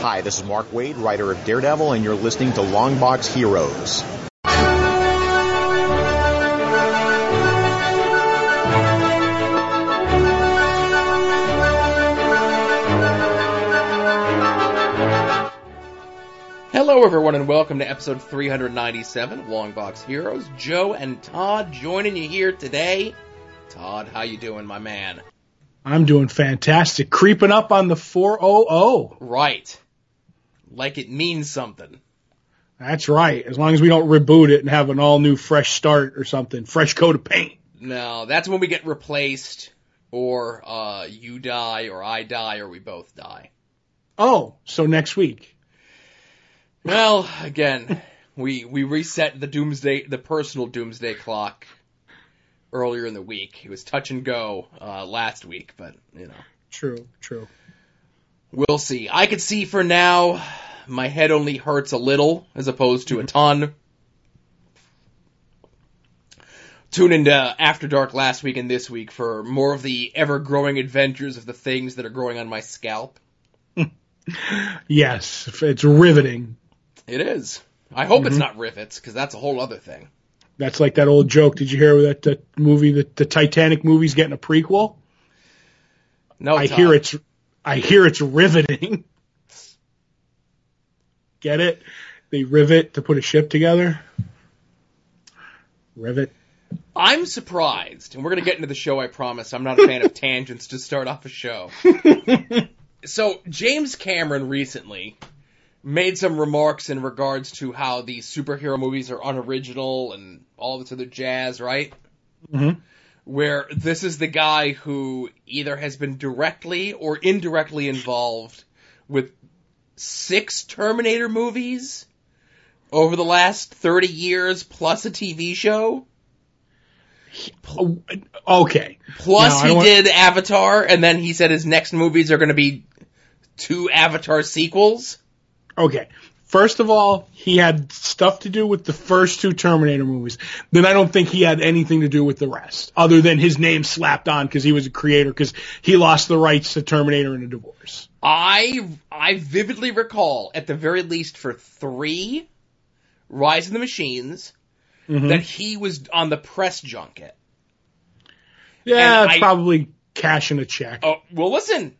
Hi, this is Mark Waid, writer of Daredevil, and you're listening to Longbox Heroes. Hello, everyone, and welcome to episode 397 of Longbox Heroes. Joe and Todd joining you here today. Todd, how you doing, my man? I'm doing fantastic. Creeping up on the 400. Right. Like it means something. That's right. As long as we don't reboot it and have an all new fresh start or something, fresh coat of paint. No, that's when we get replaced, or uh, you die, or I die, or we both die. Oh, so next week. Well, again, we we reset the doomsday, the personal doomsday clock earlier in the week. It was touch and go uh, last week, but you know. True, true. We'll see. I could see for now. My head only hurts a little as opposed to a ton. Tune into After Dark last week and this week for more of the ever growing adventures of the things that are growing on my scalp. Yes, it's riveting. It is. I hope it's Mhm. not rivets, because that's a whole other thing. That's like that old joke. Did you hear that the movie, that the Titanic movie's getting a prequel? No, I Todd. hear it's, I hear it's riveting. Get it? They rivet to put a ship together. Rivet. I'm surprised, and we're going to get into the show, I promise. I'm not a fan of tangents to start off a show. so, James Cameron recently made some remarks in regards to how these superhero movies are unoriginal and all this other jazz, right? Mhm. Where this is the guy who either has been directly or indirectly involved with six Terminator movies over the last 30 years plus a TV show. Okay. Plus, he want- did Avatar, and then he said his next movies are going to be two Avatar sequels. Okay. First of all, he had stuff to do with the first two Terminator movies. Then I don't think he had anything to do with the rest, other than his name slapped on because he was a creator, because he lost the rights to Terminator in a divorce. I I vividly recall, at the very least for three, Rise of the Machines, Mhm. that he was on the press junket. yeah, I- probably cashing a check. Oh, well, listen,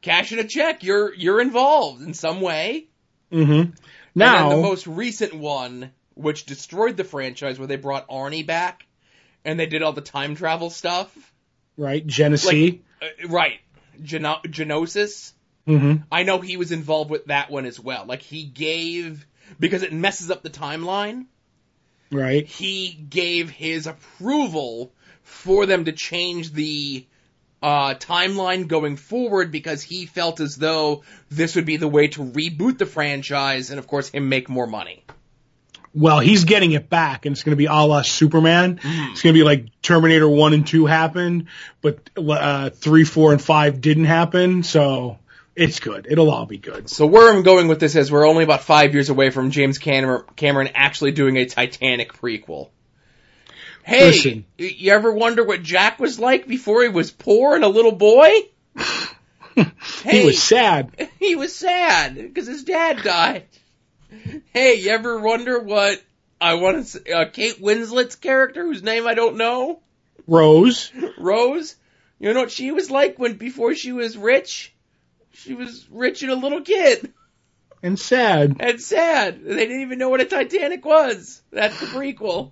cashing a check. You're you're involved in some way. Hmm and Now, the most recent one, which destroyed the franchise, where they brought Arnie back, and they did all the time travel stuff. right, Genesee. Uh, right. Geno- Genosis. hmm I know he was involved with that one as well. Like he gave because it messes up the timeline. Right. He gave his approval for them to change the uh, timeline going forward because he felt as though this would be the way to reboot the franchise and of course him make more money. Well, he's getting it back, and it's going to be a la Superman. Mm-hmm. It's going to be like Terminator 1 and 2 happened, but uh, 3, 4, and 5 didn't happen, so it's good. It'll all be good. So where I'm going with this is we're only about five years away from James Cameron actually doing a Titanic prequel. Hey, Listen. you ever wonder what Jack was like before he was poor and a little boy? He was sad. he was sad because his dad died. Hey, you ever wonder what I want to say, uh, Kate Winslet's character, whose name I don't know, Rose. Rose? You know what she was like when before she was rich? She was rich and a little kid. and sad. and sad. They didn't even know what a Titanic was. That's the prequel.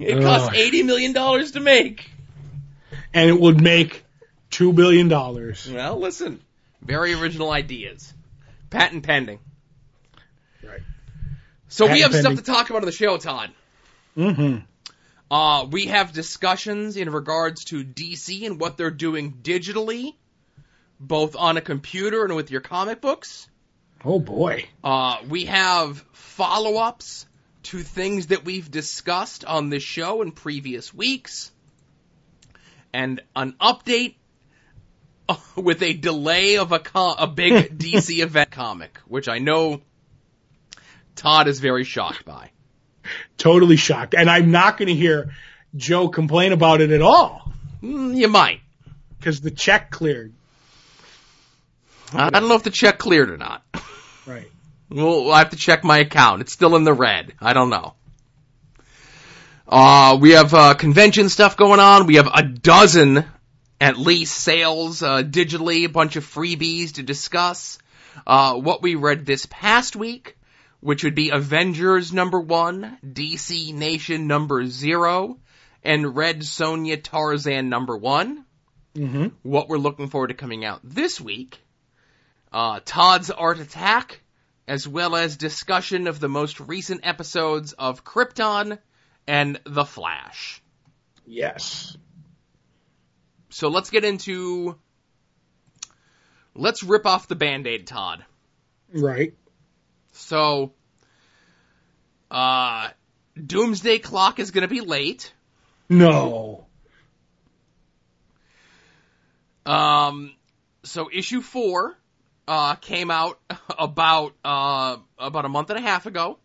It cost Ugh. eighty million dollars to make. And it would make $2 billion. Well, listen, very original ideas. Patent pending. Right. So we have pending. stuff to talk about on the show, Todd. Mm-hmm. Uh, we have discussions in regards to DC and what they're doing digitally, both on a computer and with your comic books. Oh boy. Uh, we have follow-ups to things that we've discussed on this show in previous weeks, and an update with a delay of a a big DC event comic, which I know Todd is very shocked by. Totally shocked. And I'm not going to hear Joe complain about it at all Mm, you might. because the check cleared. I don't know if the check cleared or not. We'll, we'll have to check my account. It's still in the red. I don't know. Uh, we have uh, convention stuff going on. We have a dozen, at least, sales uh, digitally, a bunch of freebies to discuss. Uh, what we read this past week, which would be Avengers number one, DC Nation number zero, and Red Sonja Tarzan number one. Mm-hmm. What we're looking forward to coming out this week, uh, Todd's Art Attack, as well as discussion of the most recent episodes of Krypton and The Flash. Yes. So let's get into. Let's rip off the band aid, Todd. Right. So, uh, Doomsday Clock is going to be late. No. Um, so issue four, uh, came out about, uh, about a month and a half ago.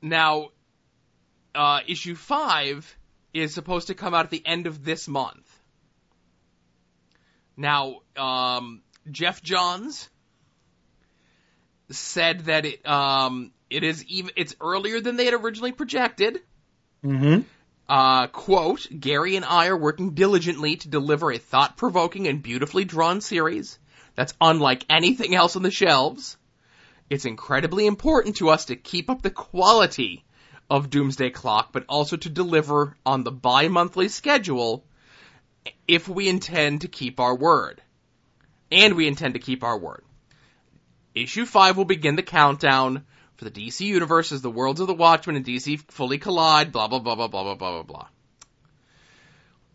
Now, uh, issue five is supposed to come out at the end of this month. Now, um, Geoff Johns said that it, um, it is even, it's earlier than they had originally projected. Mm-hmm. Uh, quote, Gary and I are working diligently to deliver a thought-provoking and beautifully drawn series that's unlike anything else on the shelves. It's incredibly important to us to keep up the quality of Doomsday Clock, but also to deliver on the bi-monthly schedule if we intend to keep our word. And we intend to keep our word. Issue 5 will begin the countdown for the DC universe as the worlds of the Watchmen and DC fully collide, blah, blah, blah, blah, blah, blah, blah, blah, blah.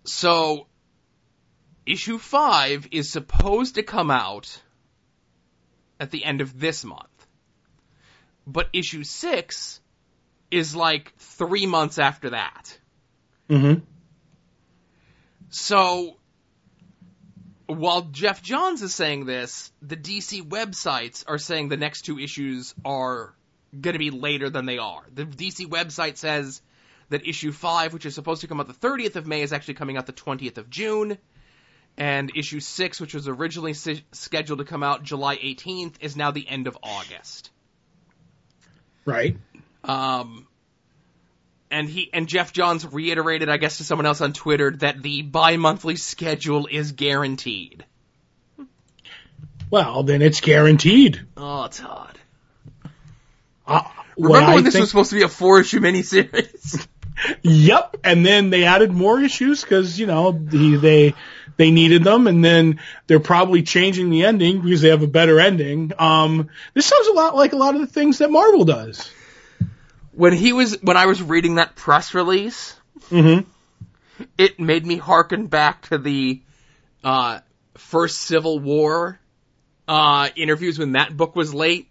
So, issue 5 is supposed to come out at the end of this month. But issue 6 is like three months after that. Mm-hmm. So, while Geoff Johns is saying this, the DC websites are saying the next two issues are going to be later than they are. The DC website says that issue 5, which is supposed to come out the 30th of May, is actually coming out the 20th of June. And issue 6, which was originally si- scheduled to come out July 18th, is now the end of August. Right. Um, and he and Geoff Johns reiterated, I guess, to someone else on Twitter that the bi-monthly schedule is guaranteed. Well, then it's guaranteed. Oh, it's Todd. Uh, Remember when this think- was supposed to be a four-issue miniseries? Yep, and then they added more issues because you know the, they they needed them, and then they're probably changing the ending because they have a better ending. Um, this sounds a lot like a lot of the things that Marvel does. when he was when I was reading that press release, Mm-hmm. it made me hearken back to the uh, first Civil War uh, interviews when that book was late,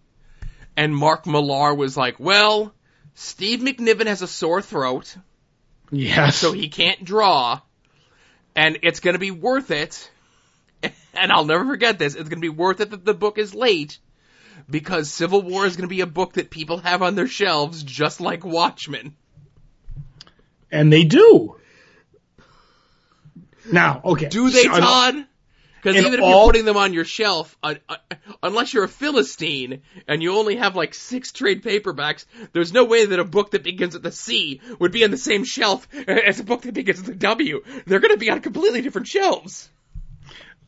and Mark Millar was like, "Well, Steve McNiven has a sore throat, Yes. so he can't draw, and it's going to be worth it." And I'll never forget this. It's going to be worth it that the book is late because Civil War is going to be a book that people have on their shelves just like Watchmen. and they do. Now, okay. Do they, don't- uh, Todd? Because even if all- you're putting them on your shelf, uh, uh, unless you're a Philistine and you only have like six trade paperbacks, there's no way that a book that begins with the C would be on the same shelf as a book that begins with the W. They're going to be on completely different shelves.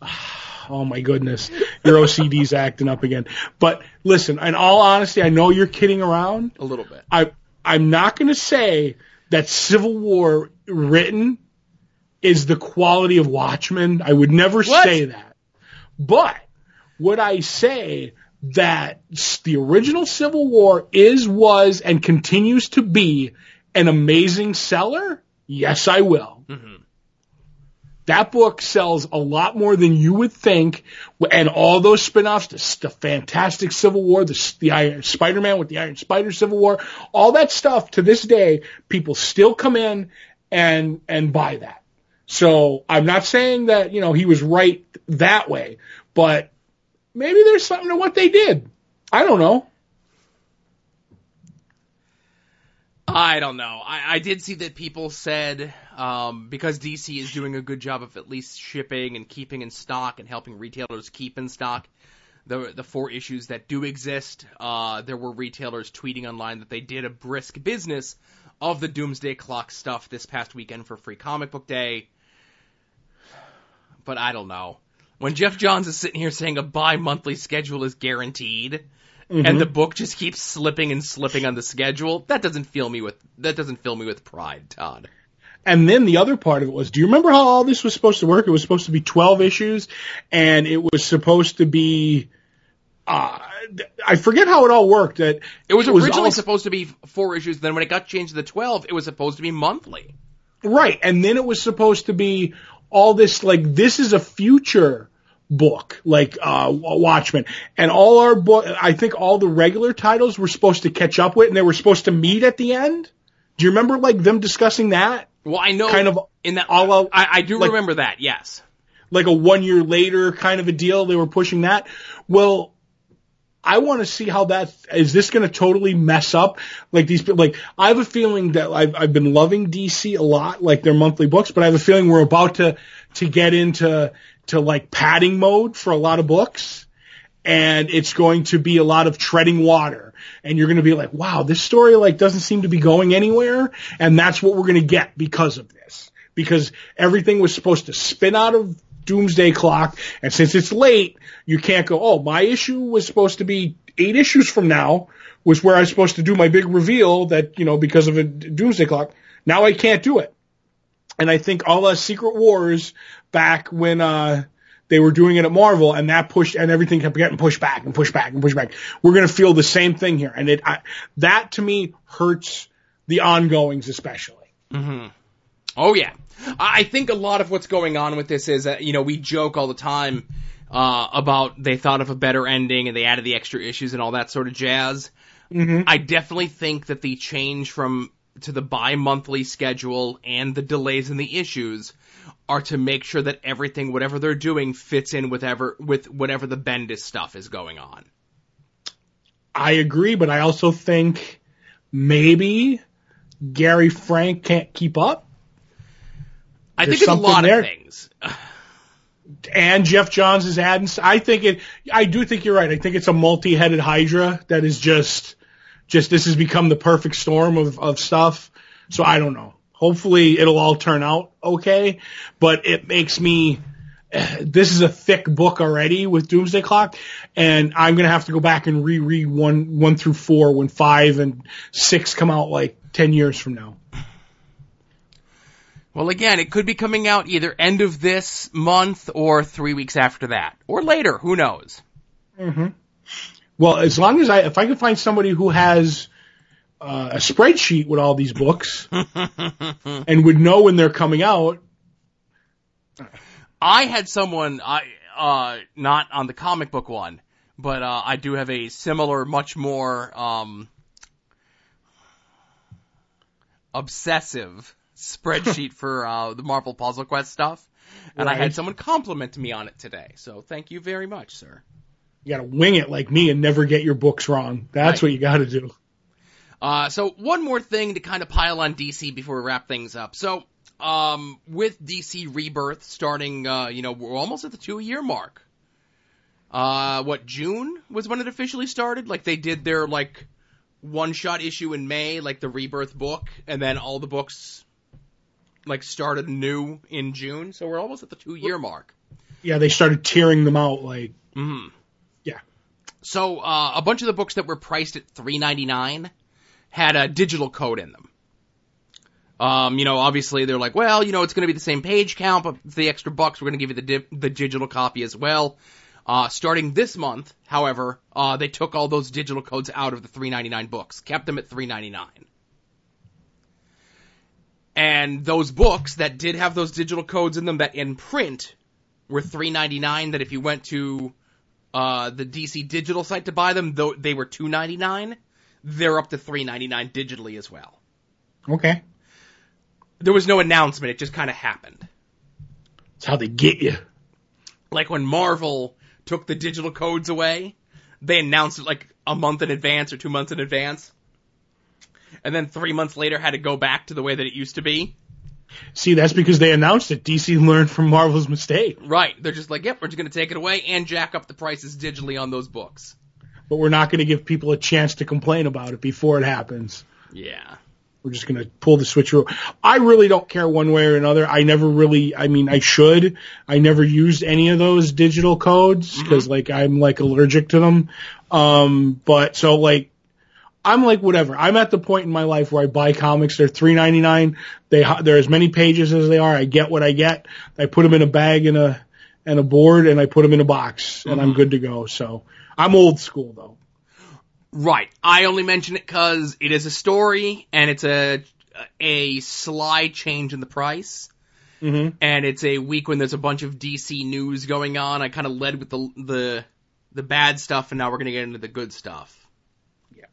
Oh my goodness, your OCD's acting up again. But listen, in all honesty, I know you're kidding around. A little bit. I I'm not going to say that Civil War written is the quality of Watchmen. I would never What? say that. But would I say that the original Civil War is, was, and continues to be an amazing seller? Yes, I will. Mm-hmm. That book sells a lot more than you would think, and all those spin-offs, the, the Fantastic Civil War, the, the Iron Spider-Man with the Iron Spider Civil War, all that stuff. To this day, people still come in and and buy that. So I'm not saying that you know he was right that way, but maybe there's something to what they did. I don't know. I don't know. I, I did see that people said um, because DC is doing a good job of at least shipping and keeping in stock and helping retailers keep in stock the the four issues that do exist. Uh, there were retailers tweeting online that they did a brisk business of the Doomsday Clock stuff this past weekend for Free Comic Book Day. But I don't know. When Geoff Johns is sitting here saying a bi-monthly schedule is guaranteed, Mm-hmm. and the book just keeps slipping and slipping on the schedule, that doesn't fill me with that doesn't fill me with pride, Todd. And then the other part of it was, do you remember how all this was supposed to work? It was supposed to be 12 issues and it was supposed to be, uh, I forget how it all worked. That It was originally all- supposed to be four issues, then when it got changed to the 12, it was supposed to be monthly. Right. And then it was supposed to be all this, like, this is a future book, like, uh, Watchmen. And all our book, I think all the regular titles were supposed to catch up with and they were supposed to meet at the end. Do you remember, like, them discussing that? Well, I know Kind of in that all out- I, I do like- remember that. Yes. like a one year later kind of a deal. They were pushing that. Well, I want to see how that is. This going to totally mess up like these? Like I have a feeling that I've I've been loving DC a lot, like their monthly books, but I have a feeling we're about to to get into to like padding mode for a lot of books. And it's going to be a lot of treading water. And you're going to be like, wow, this story like doesn't seem to be going anywhere. And that's what we're going to get because of this. Because everything was supposed to spin out of doomsday clock. And since it's late, you can't go, oh, my issue was supposed to be eight issues from now was where I was supposed to do my big reveal that, you know, because of a doomsday clock. Now I can't do it. And I think all the Secret Wars back when, uh, they were doing it at Marvel and that pushed and everything kept getting pushed back and pushed back and pushed back. We're going to feel the same thing here. And it, I, that to me hurts the ongoings especially. Oh yeah. I think a lot of what's going on with this is that, you know, we joke all the time, uh, about they thought of a better ending and they added the extra issues and all that sort of jazz. I definitely think that the change from to the bi-monthly schedule and the delays in the issues are to make sure that everything, whatever they're doing, fits in with ever with whatever the Bendis stuff is going on. I agree, but I also think maybe Gary Frank can't keep up I There's think it's a lot there. of things. and Geoff Johns is adding. I think it. I do think you're right. I think it's a multi-headed Hydra that is just, just this has become the perfect storm of of stuff. So I don't know. Hopefully it'll all turn out okay, but it makes me. This is a thick book already with Doomsday Clock, and I'm gonna have to go back and reread one one through four when five and six come out like ten years from now. Well, again, it could be coming out either end of this month or three weeks after that, or later. Who knows? Well, as long as I, if I can find somebody who has uh, a spreadsheet with all these books and would know when they're coming out, I had someone, I uh, not on the comic book one, but uh, I do have a similar, much more um, obsessive spreadsheet for uh, the Marvel Puzzle Quest stuff, and I had someone compliment me on it today. So thank you very much, sir. you got to wing it like me and never get your books wrong. That's Right. what you got to do. Uh, so one more thing to kind of pile on DC before we wrap things up. So, um, with DC Rebirth starting, uh, you know, we're almost at the two year mark. Uh, what, June was when it officially started? Like they did their, like, one shot issue in May, like the Rebirth book, and then all the books, like, started new in June. So we're almost at the two year mark. Yeah, they started tearing them out like, Mm-hmm. yeah. So uh, a bunch of the books that were priced at three ninety nine had a digital code in them. Um, you know, obviously they're like, well, you know, it's going to be the same page count, but the extra bucks, we're going to give you the di- the digital copy as well. Uh, starting this month, however, uh, they took all those digital codes out of the 3.99 books, kept them at 3.99. And those books that did have those digital codes in them that in print were 3.99 that if you went to uh, the DC digital site to buy them, though they were 2.99, they're up to 3.99 digitally as well. Okay. There was no announcement, it just kind of happened. That's how they get you. Like when Marvel took the digital codes away, they announced it like a month in advance or two months in advance. And then three months later had to go back to the way that it used to be. See, that's because they announced it. DC learned from Marvel's mistake. Right. They're just like, yep, we're just going to take it away and jack up the prices digitally on those books. But we're not going to give people a chance to complain about it before it happens. Yeah. We're just going to pull the switcheroo. I really don't care one way or another. I never really, I mean, I should. I never used any of those digital codes because like I'm like allergic to them. Um, but so like, I'm like whatever. I'm at the point in my life where I buy comics. They're three ninety nine. They they're as many pages as they are. I get what I get. I put them in a bag and a and a board, and I put them in a box, and I'm good to go. So I'm old school though. Right. I only mention it because it is a story and it's a a sly change in the price. Mm-hmm. And it's a week when there's a bunch of DC news going on. I kind of led with the the the bad stuff, and now we're gonna get into the good stuff.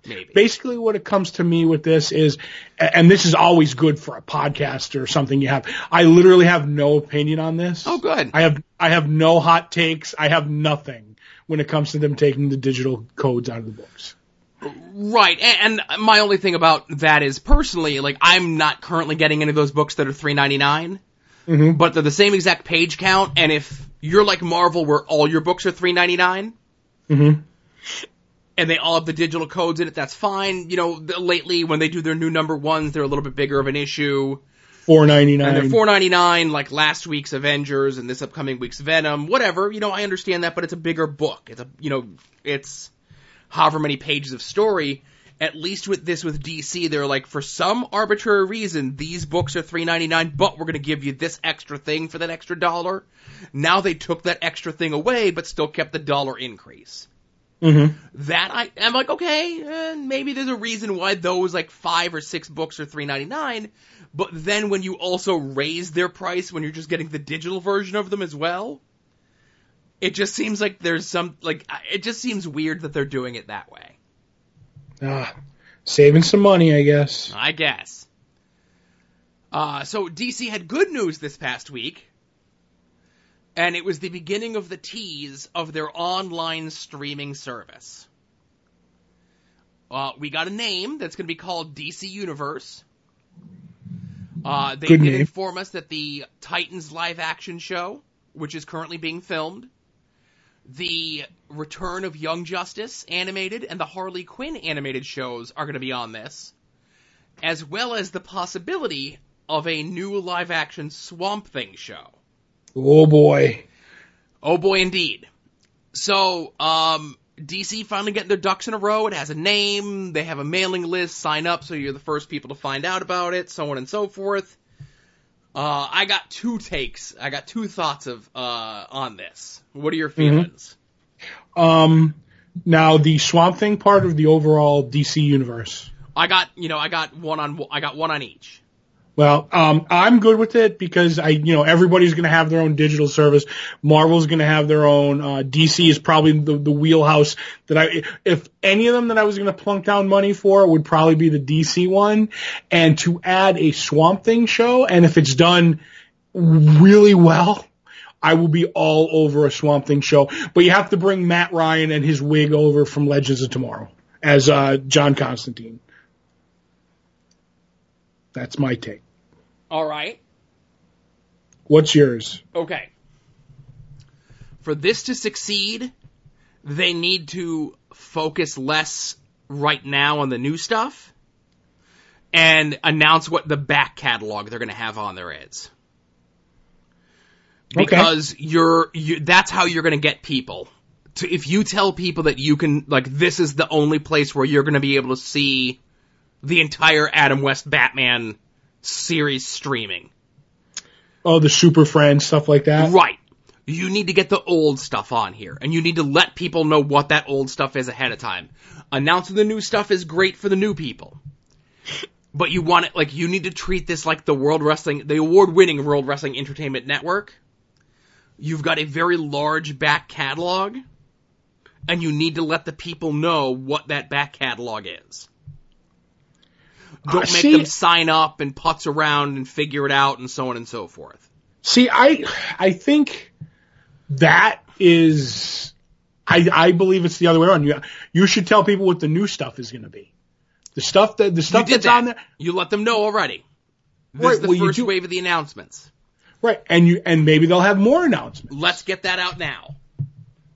Maybe. Basically, what it comes to me with this is, and this is always good for a podcast or something you have. I literally have no opinion on this. Oh, good. I have I have no hot takes. I have nothing when it comes to them taking the digital codes out of the books. Right, and, and my only thing about that is personally, like I'm not currently getting any of those books that are three ninety nine, Mhm. but they're the same exact page count. And if you're like Marvel, where all your books are three ninety nine, Mm-hmm. And they all have the digital codes in it, that's fine. You know, lately when they do their new number ones, they're a little bit bigger of an issue, Four ninety and they're nine. four ninety nine, like last week's Avengers and this upcoming week's Venom, whatever. You know, I understand that, but it's a bigger book. It's a, you know, it's however many pages of story. At least with this with DC, they're like, for some arbitrary reason, these books are three ninety nine, but we're gonna give you this extra thing for that extra dollar. Now they took that extra thing away, but still kept the dollar increase. Mm-hmm. That I, I'm like, okay, eh, maybe there's a reason why those like five or six books are three ninety nine, but then when you also raise their price when you're just getting the digital version of them as well, it just seems like there's some like it just seems weird that they're doing it that way. Ah, saving some money, I guess. I guess. Uh, so DC had good news this past week, and it was the beginning of the tease of their online streaming service. Uh, we got a name that's going to be called DC Universe. Uh, they Good did name. inform us that the Titans live action show, which is currently being filmed, the return of Young Justice animated and the Harley Quinn animated shows are going to be on this, as well as the possibility of a new live action Swamp Thing show. Oh boy. Oh boy, indeed. So, um, DC finally getting their ducks in a row. It has a name. They have a mailing list. Sign up so you're the first people to find out about it. So on and so forth. Uh, I got two takes. I got two thoughts of uh, on this. What are your feelings? Um, now the Swamp Thing part of the overall DC universe. I got you know I got one on I got one on each. Well, um, I'm good with it because I, you know, everybody's going to have their own digital service. Marvel's going to have their own. Uh, DC is probably the, the wheelhouse that I, if any of them that I was going to plunk down money for would probably be the DC one. And to add a Swamp Thing show, and if it's done really well, I will be all over a Swamp Thing show. But you have to bring Matt Ryan and his wig over from Legends of Tomorrow as uh, John Constantine. That's my take. All right. What's yours? Okay. For this to succeed, they need to focus less right now on the new stuff and announce what the back catalog they're going to have on there is. Okay. Because you're, you, that's how you're going to get people. To, if you tell people that you can, like, this is the only place where you're going to be able to see the entire Adam West Batman series streaming. Oh, the Super Friends, stuff like that. Right. You need to get the old stuff on here, and you need to let people know what that old stuff is ahead of time. Announcing the new stuff is great for the new people. But you want it, like, you need to treat this like the World Wrestling, the award winning World Wrestling Entertainment Network. You've got a very large back catalog, and you need to let the people know what that back catalog is. Don't Uh, make see- them sign up and putz around and figure it out and so on and so forth. See, I, I think that is, I, I believe it's the other way around. You, you should tell people what the new stuff is going to be. The stuff that, the stuff that's that. on there. You let them know already. This Right, is the well, first wave of the announcements. Right, and you and maybe they'll have more announcements. Let's get that out now.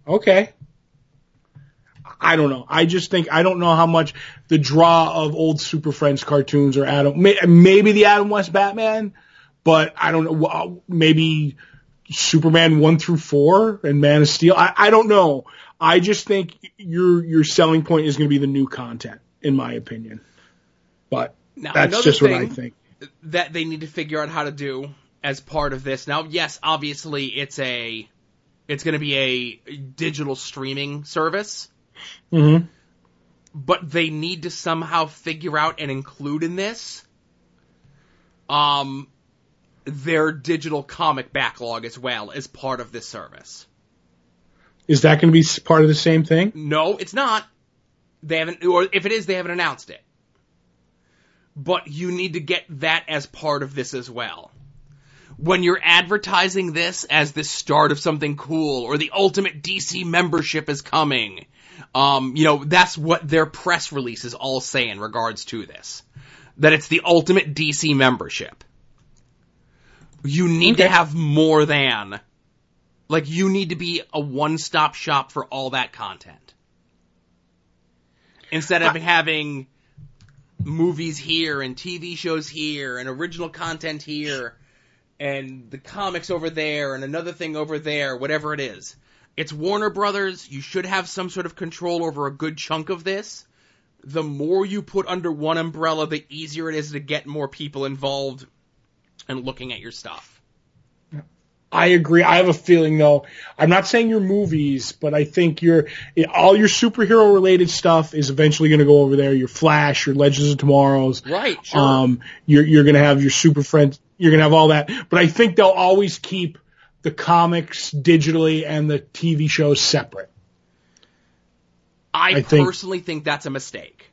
Okay. I don't know. I just think I don't know how much the draw of old Super Friends cartoons or Adam maybe the Adam West Batman, but I don't know. Uh, maybe Superman one through four and Man of Steel. I, I don't know. I just think your your selling point is going to be the new content, in my opinion. But Now, that's just what I think. that they need to figure out how to do as part of this. Now, yes, obviously it's a it's going to be a digital streaming service, hmm but they need to somehow figure out and include in this um their digital comic backlog as well as part of this service. Is that going to be part of the same thing? No, it's not. They haven't, or if it is, they haven't announced it. But you need to get that as part of this as well. When you're advertising this as the start of something cool, or the ultimate DC membership is coming, um, you know, that's what their press releases all say in regards to this. That it's the ultimate DC membership. You need to have more than like you need to be a one-stop shop for all that content. Instead of having movies here and TV shows here and original content here and the comics over there and another thing over there, whatever it is. It's Warner Brothers. You should have some sort of control over a good chunk of this. The more you put under one umbrella, the easier it is to get more people involved and looking at your stuff. I agree. I have a feeling though. I'm not saying your movies, but I think your all your superhero related stuff is eventually going to go over there. Your Flash, your Legends of Tomorrow's. Right, sure. Um, you're you're going to have your Super Friends. You're going to have all that. But I think they'll always keep the comics digitally and the TV shows separate. I, I think- personally think that's a mistake.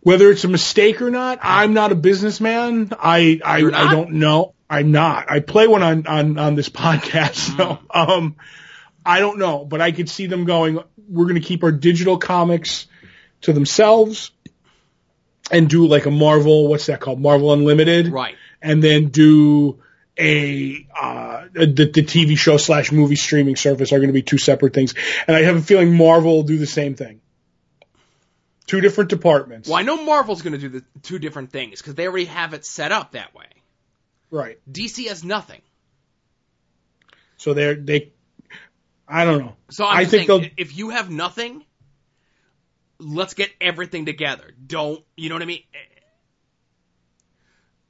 Whether it's a mistake or not, I'm not a businessman. I I, I don't know. I'm not. I play one on on on this podcast, so um, I don't know. But I could see them going. We're going to keep our digital comics to themselves, and do like a Marvel. What's that called? Marvel Unlimited, Right. and then do a uh the, the TV show slash movie streaming service are going to be two separate things. And I have a feeling Marvel will do the same thing. Two different departments. Well, I know Marvel's going to do the two different things because they already have it set up that way. Right. DC has nothing. So they're they. I don't know. So I'm I think saying, if you have nothing, let's get everything together. Don't you know what I mean?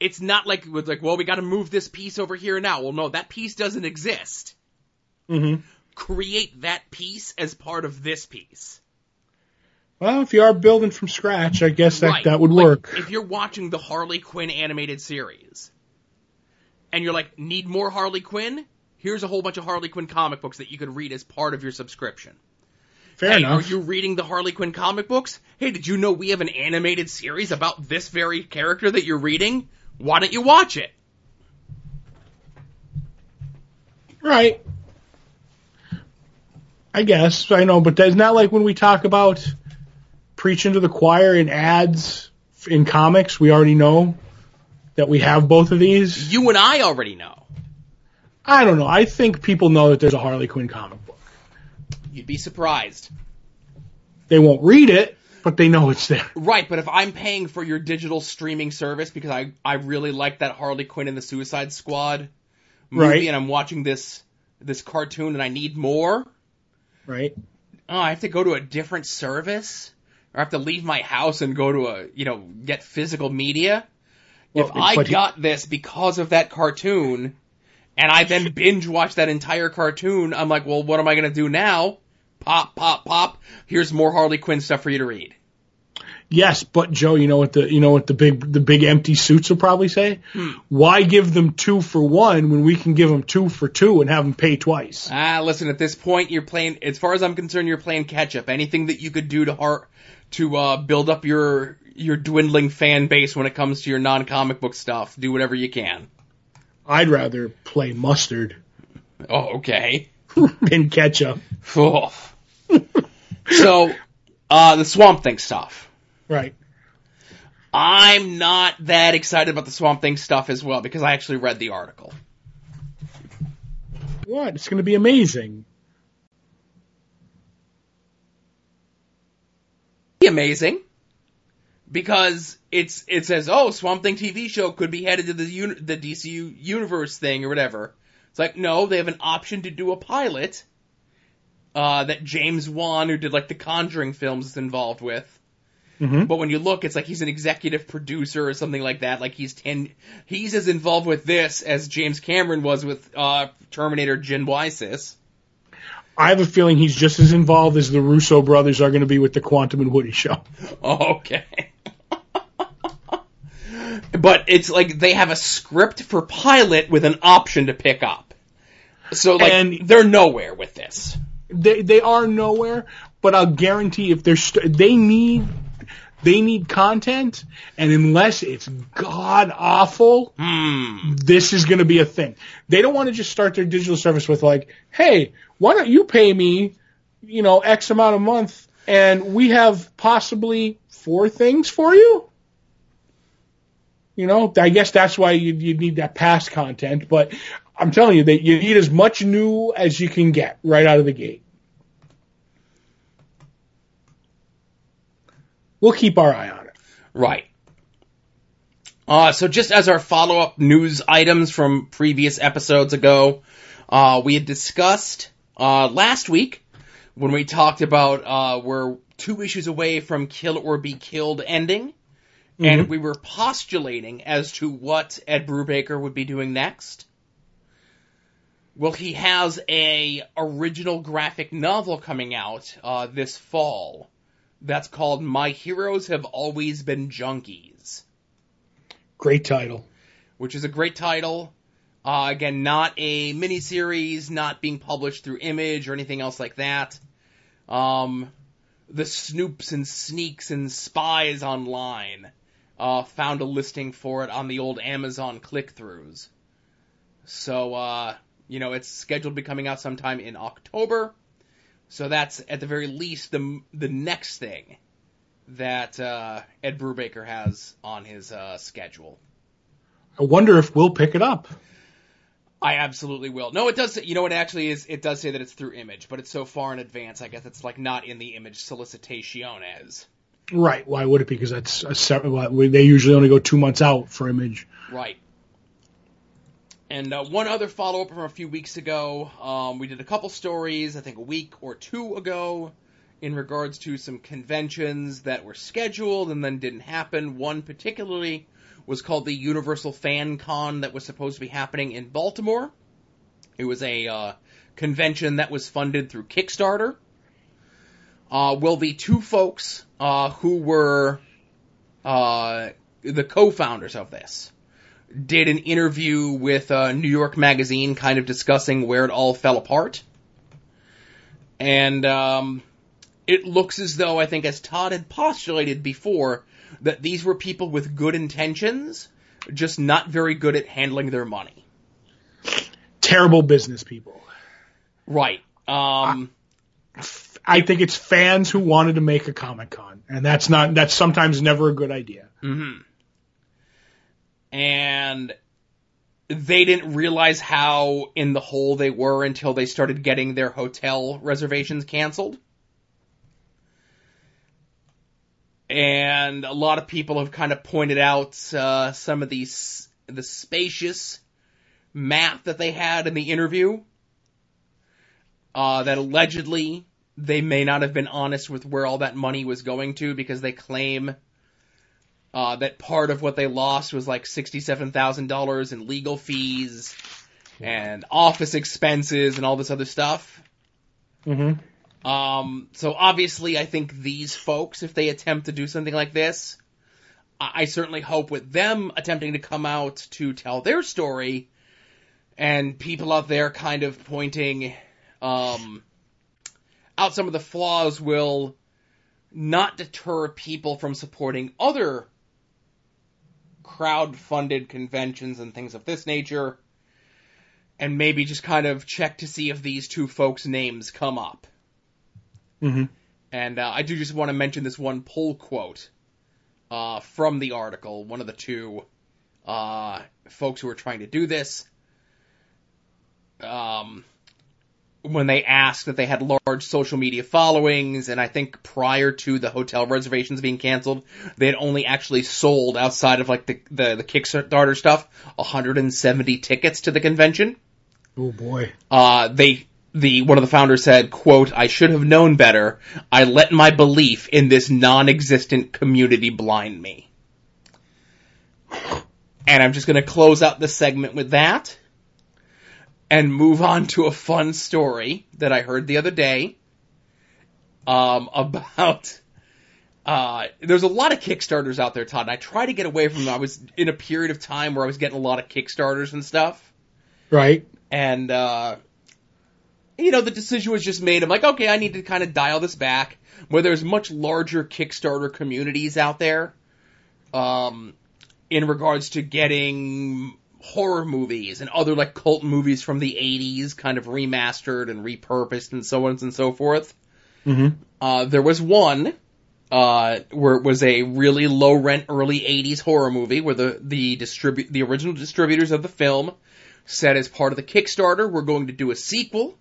It's not like with like, well, we got to move this piece over here now. Well, no, that piece doesn't exist. hmm Create that piece as part of this piece. Well, if you are building from scratch, I guess that Right. that would Like, work. If you're watching the Harley Quinn animated series, and you're like, need more Harley Quinn? Here's a whole bunch of Harley Quinn comic books that you could read as part of your subscription. Fair hey, enough. are you reading the Harley Quinn comic books? Hey, did you know we have an animated series about this very character that you're reading? Why don't you watch it? Right. I guess I know, but that's not like when we talk about preaching to the choir in ads in comics. We already know that we have both of these. You and I already know. I don't know. I think people know that there's a Harley Quinn comic book. You'd be surprised. They won't read it, but they know it's there. Right, but if I'm paying for your digital streaming service because I, I really like that Harley Quinn and the Suicide Squad movie Right. and I'm watching this this cartoon and I need more, Right. oh, I have to go to a different service? Or I have to leave my house and go to a, you know, get physical media? Well, if I but he- got this because of that cartoon and I then binge watch that entire cartoon, I'm like, well, what am I going to do now? Pop, pop, pop. Here's more Harley Quinn stuff for you to read. Yes, but Joe, you know what the you know what the big the big empty suits will probably say? Hmm. Why give them two for one when we can give them two for two and have them pay twice? Ah, listen, at this point, you're playing, as far as I'm concerned, you're playing catch up. Anything that you could do to heart, to, uh, build up your, your dwindling fan base when it comes to your non-comic book stuff, do whatever you can. I'd rather play mustard Oh, okay. than ketchup. Oof. So, uh, the Swamp Thing stuff. Right. I'm not that excited about the Swamp Thing stuff as well because I actually read the article. What? It's going to be amazing. Be amazing because it's it says oh Swamp Thing TV show could be headed to the uni- the DCU universe thing or whatever. It's like no, they have an option to do a pilot uh, that James Wan, who did like the Conjuring films, is involved with. Mhm. But when you look, it's like he's an executive producer or something like that. Like he's ten, he's as involved with this as James Cameron was with uh, Terminator Genisys. I have a feeling he's just as involved as the Russo brothers are going to be with the Quantum and Woody show. Okay. but it's like they have a script for pilot with an option to pick up. So like And- they're nowhere with this. They they are nowhere, but I'll guarantee if they're st- they need they need content, and unless it's god awful, Hmm. this is going to be a thing. They don't want to just start their digital service with like, hey, why don't you pay me, you know, X amount a month, and we have possibly four things for you. You know, I guess that's why you you need that past content, but I'm telling you that you need as much new as you can get right out of the gate. We'll keep our eye on it. Right. Uh, so just as our follow-up news items from previous episodes ago, uh, we had discussed, uh, last week when we talked about, uh, we're two issues away from Kill or Be Killed ending. And we were postulating as to what Ed Brubaker would be doing next. Well, he has a original graphic novel coming out, uh, this fall that's called My Heroes Have Always Been Junkies, Great title. which is a great title. Uh, again, not a miniseries, not being published through Image or anything else like that. Um, the snoops and sneaks and spies online uh, found a listing for it on the old Amazon click-throughs. So, uh, you know, it's scheduled to be coming out sometime in October. So that's at the very least the the next thing that uh, Ed Brubaker has on his uh, schedule. I wonder if we'll pick it up. I absolutely will. No, it does. Say, you know, it actually is. It does say that it's through Image, but it's so far in advance. I guess it's like not in the Image solicitaciones. Right. Why would it be? Because that's a separate. well, They usually only go two months out for image. Right. And uh, one other follow up from a few weeks ago, um, we did a couple stories, I think a week or two ago, in regards to some conventions that were scheduled and then didn't happen. One particularly was called the Universal Fan Con that was supposed to be happening in Baltimore. It was a uh, convention that was funded through Kickstarter. Uh, well, the two folks uh, who were uh, the co-founders of this did an interview with uh, New York Magazine, kind of discussing where it all fell apart. And um, it looks as though, I think, as Todd had postulated before, that these were people with good intentions, just not very good at handling their money. Terrible business people. Right. Um, I think it's fans who wanted to make a Comic Con, and that's not. That's sometimes never a good idea. hmm And they didn't realize how in the hole they were until they started getting their hotel reservations canceled. And a lot of people have kind of pointed out uh, some of these the spacious map that they had in the interview. Uh, that allegedly they may not have been honest with where all that money was going to because they claim uh, that part of what they lost was like sixty-seven thousand dollars in legal fees and office expenses and all this other stuff. Mm-hmm. Um, so obviously, I think these folks, if they attempt to do something like this, I, I certainly hope with them attempting to come out to tell their story, and people out there kind of pointing um, out some of the flaws will not deter people from supporting other crowd-funded conventions and things of this nature, and maybe just kind of check to see if these two folks' names come up. Mm-hmm. And uh, I do just want to mention this one pull quote uh, from the article, one of the two uh, folks who are trying to do this, um, when they asked that they had large social media followings, and I think prior to the hotel reservations being canceled, they had only actually sold outside of like the the, the Kickstarter stuff 170 tickets to the convention. Oh boy. Uh, they the one of the founders said, "quote I should have known better. I let my belief in this non-existent community blind me." And I'm just going to close out this segment with that and move on to a fun story that I heard the other day um, about. Uh, there's a lot of Kickstarters out there, Todd, and I try to get away from them. I was in a period of time where I was getting a lot of Kickstarters and stuff. Right. And, uh, you know, the decision was just made. I'm like, okay, I need to kind of dial this back. Where there's much larger Kickstarter communities out there, um, in regards to getting horror movies and other like cult movies from the 80s kind of remastered and repurposed and so on and so forth. Mm-hmm. Uh, there was one, uh, where it was a really low rent early 80s horror movie where the, the distribute, the original distributors of the film said as part of the Kickstarter, we're going to do a sequel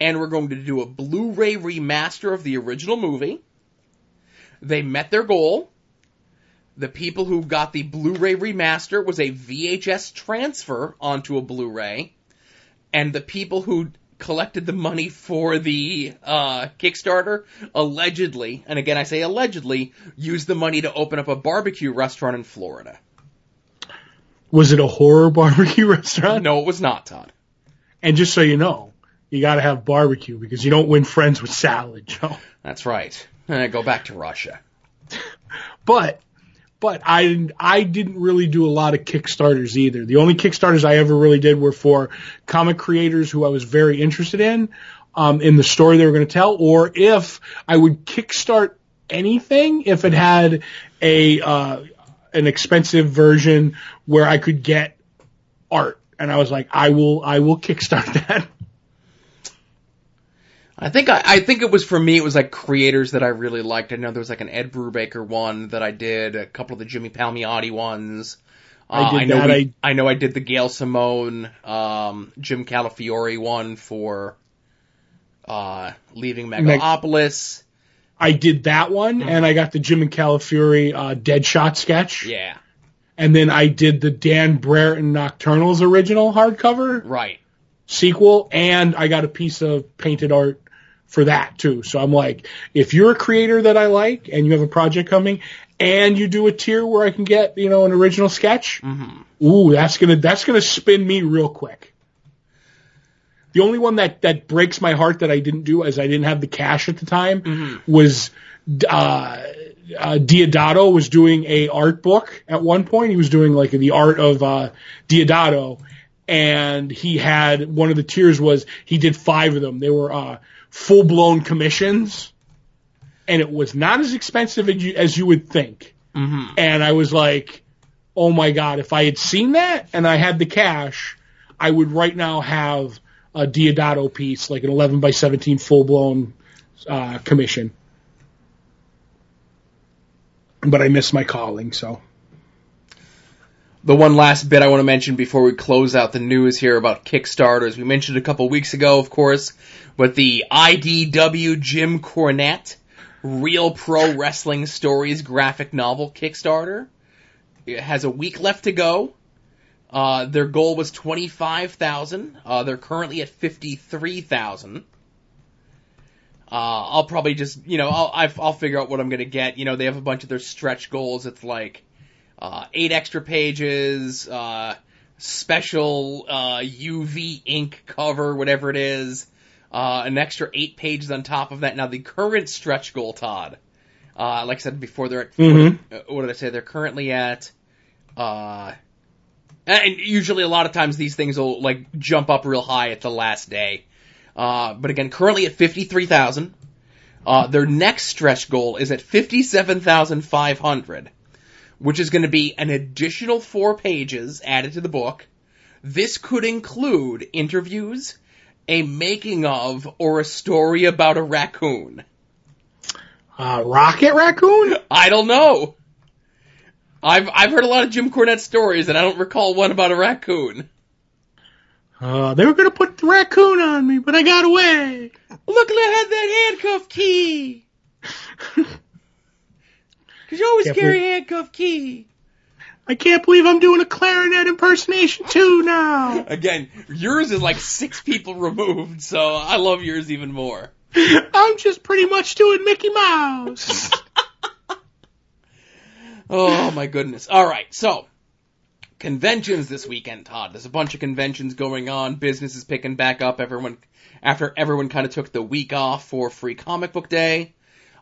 and we're going to do a Blu-ray remaster of the original movie. They met their goal. The people who got the Blu-ray remaster was a VHS transfer onto a Blu-ray, and the people who collected the money for the uh, Kickstarter allegedly, and again I say allegedly, used the money to open up a barbecue restaurant in Florida. Was it a horror barbecue restaurant? No, it was not, Todd. And just so you know, you got to have barbecue because you don't win friends with salad, Joe. That's right. Uh, go back to Russia. But but I I didn't really do a lot of Kickstarters either. The only Kickstarters I ever really did were for comic creators who I was very interested in, um, in the story they were going to tell, or if I would kickstart anything if it had a uh, an expensive version where I could get art, and I was like, I will I will kickstart that. I think I, I think it was for me. It was like creators that I really liked. I know there was like an Ed Brubaker one that I did, a couple of the Jimmy Palmiotti ones. Uh, I did I know we- I know I did the Gail Simone, um, Jim Calafiore one for uh, leaving Meg- Megalopolis. I did that one, and I got the Jim and Calafiore uh, Deadshot sketch, Yeah, and then I did the Dan Brereton Nocturnals original hardcover. right. sequel and I got a piece of painted art for that too. So I'm like, if you're a creator that I like and you have a project coming and you do a tier where I can get, you know, an original sketch, Mm-hmm. ooh, that's gonna, that's gonna spin me real quick. The only one that, that breaks my heart that I didn't do as I didn't have the cash at the time Mm-hmm. was, uh, uh, Deodato was doing a art book at one point. He was doing like the art of, uh, Deodato and he had one of the tiers was he did five of them. They were uh, full blown commissions, and it was not as expensive as you, as you would think. Mm-hmm. And I was like, oh my god, if I had seen that and I had the cash, I would right now have a Deodato piece, like an 11 by 17 full blown uh, commission. But I missed my calling, so. The one last bit I want to mention before we close out the news here about Kickstarters. We mentioned a couple weeks ago, of course, but the IDW Jim Cornette Real Pro Wrestling Stories graphic novel Kickstarter. It has a week left to go. Uh, their goal was 25,000. Uh, they're currently at 53,000. Uh, I'll probably just, you know, I'll, I'll figure out what I'm gonna get. You know, they have a bunch of their stretch goals. It's like, uh, eight extra pages, uh, special, uh, UV ink cover, whatever it is, uh, an extra eight pages on top of that. Now the current stretch goal, Todd, uh, like I said before, they're at, Mhm. what, uh, what did I say? They're currently at, uh, and usually a lot of times these things will like jump up real high at the last day. Uh, but again, currently at 53,000. Uh, their next stretch goal is at 57,500, which is going to be an additional four pages added to the book. This could include interviews, a making of, or a story about a raccoon. Uh, Rocket Raccoon? I don't know. I've I've heard a lot of Jim Cornette stories, and I don't recall one about a raccoon. Uh, they were gonna put the raccoon on me, but I got away. Look, I had that handcuff key. Cause you always Can't carry a believe- handcuff key. I can't believe I'm doing a clarinet impersonation too now. Again, yours is like six people removed, so I love yours even more. I'm just pretty much doing Mickey Mouse. Oh my goodness. All right, so conventions this weekend, Todd. There's a bunch of conventions going on. Business is picking back up. Everyone after everyone kind of took the week off for Free Comic Book Day.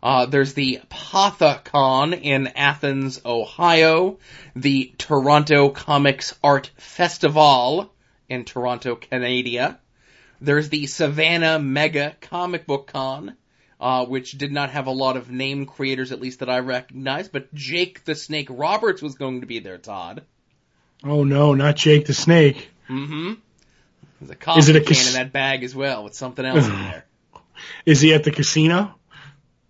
Uh, there's the PathaCon in Athens, Ohio, the Toronto Comics Art Festival in Toronto, Canada. There's the Savannah Mega Comic Book Con, uh, which did not have a lot of name creators, at least that I recognize, but Jake the Snake Roberts was going to be there, Todd. oh no, not Jake the Snake. Mm-hmm. There's a coffee Is it a can cas- in that bag as well with something else in there. Is he at the casino?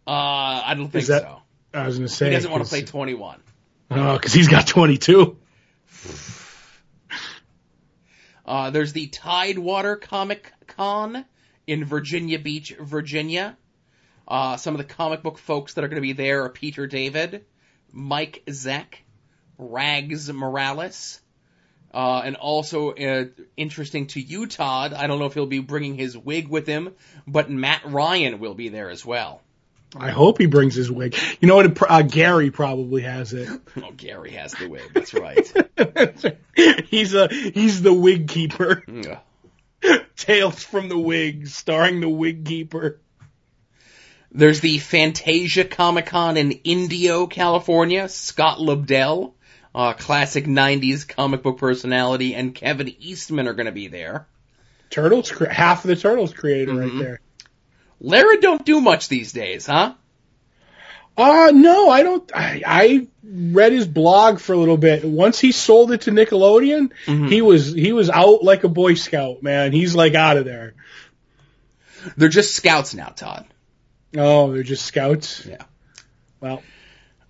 Uh, I don't think that- so. I was gonna say He doesn't want to play 21. Oh, because he's got 22. Uh, there's the Tidewater Comic Con in Virginia Beach, Virginia. Uh, some of the comic book folks that are going to be there are Peter David, Mike Zeck, Rags Morales, uh, and also uh, interesting to you, Todd. I don't know if he'll be bringing his wig with him, but Matt Ryan will be there as well. I hope he brings his wig. You know what? Uh, Gary probably has it. Oh, Gary has the wig. That's right. he's a he's the wig keeper. Ugh. Tales from the Wig, starring the wig keeper. There's the Fantasia Comic Con in Indio, California. Scott Lobdell, uh, classic 90s comic book personality, and Kevin Eastman are going to be there. Turtles, cre- half of the Turtles creator Mhm. right there. Laird don't do much these days, huh? Uh, no, I don't. I, I read his blog for a little bit. Once he sold it to Nickelodeon, Mhm. he was he was out like a Boy Scout, man. He's like out of there. They're just scouts now, Todd. Oh, they're just scouts. Yeah. Well,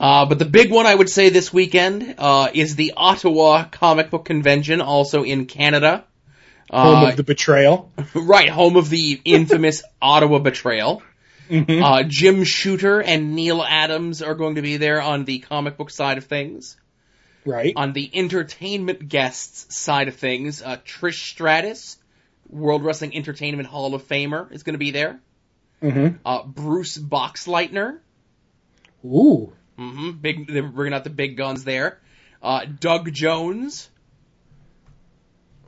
Uh, but the big one I would say this weekend uh, is the Ottawa Comic Book Convention, also in Canada. Home Uh, of the betrayal. right, home of the infamous Ottawa betrayal. Mhm. Uh, Jim Shooter and Neal Adams are going to be there on the comic book side of things. right. On the entertainment guests side of things, uh, Trish Stratus, World Wrestling Entertainment Hall of Famer, is going to be there. hmm Uh, Bruce Boxleitner, Ooh. hmm big, they're bringing out the big guns there. Uh, Doug Jones,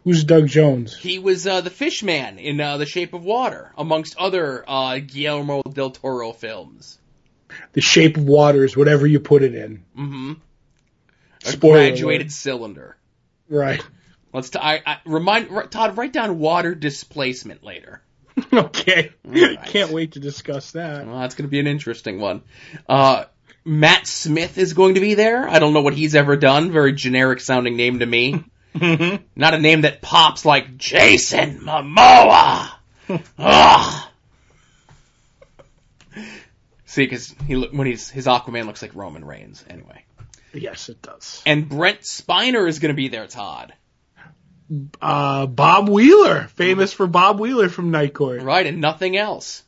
Who's Doug Jones? he was uh, the Fishman in uh, The Shape of Water, amongst other uh, Guillermo del Toro films. The Shape of Water is whatever you put it in. Mm-hmm. A Spoiler graduated cylinder. Right. Let's t- I, I, remind r- Todd. Write down water displacement later. okay. Right. Can't wait to discuss that. Well, that's going to be an interesting one. Uh, Matt Smith is going to be there. I don't know what he's ever done. Very generic sounding name to me. Mhm. Not a name that pops like Jason Momoa. Ugh. See, because he when he's his Aquaman looks like Roman Reigns. Anyway, yes, it does. and Brent Spiner is going to be there. Todd, Uh, Bob Wheeler, famous for Bob Wheeler from Night Court. right, and nothing else.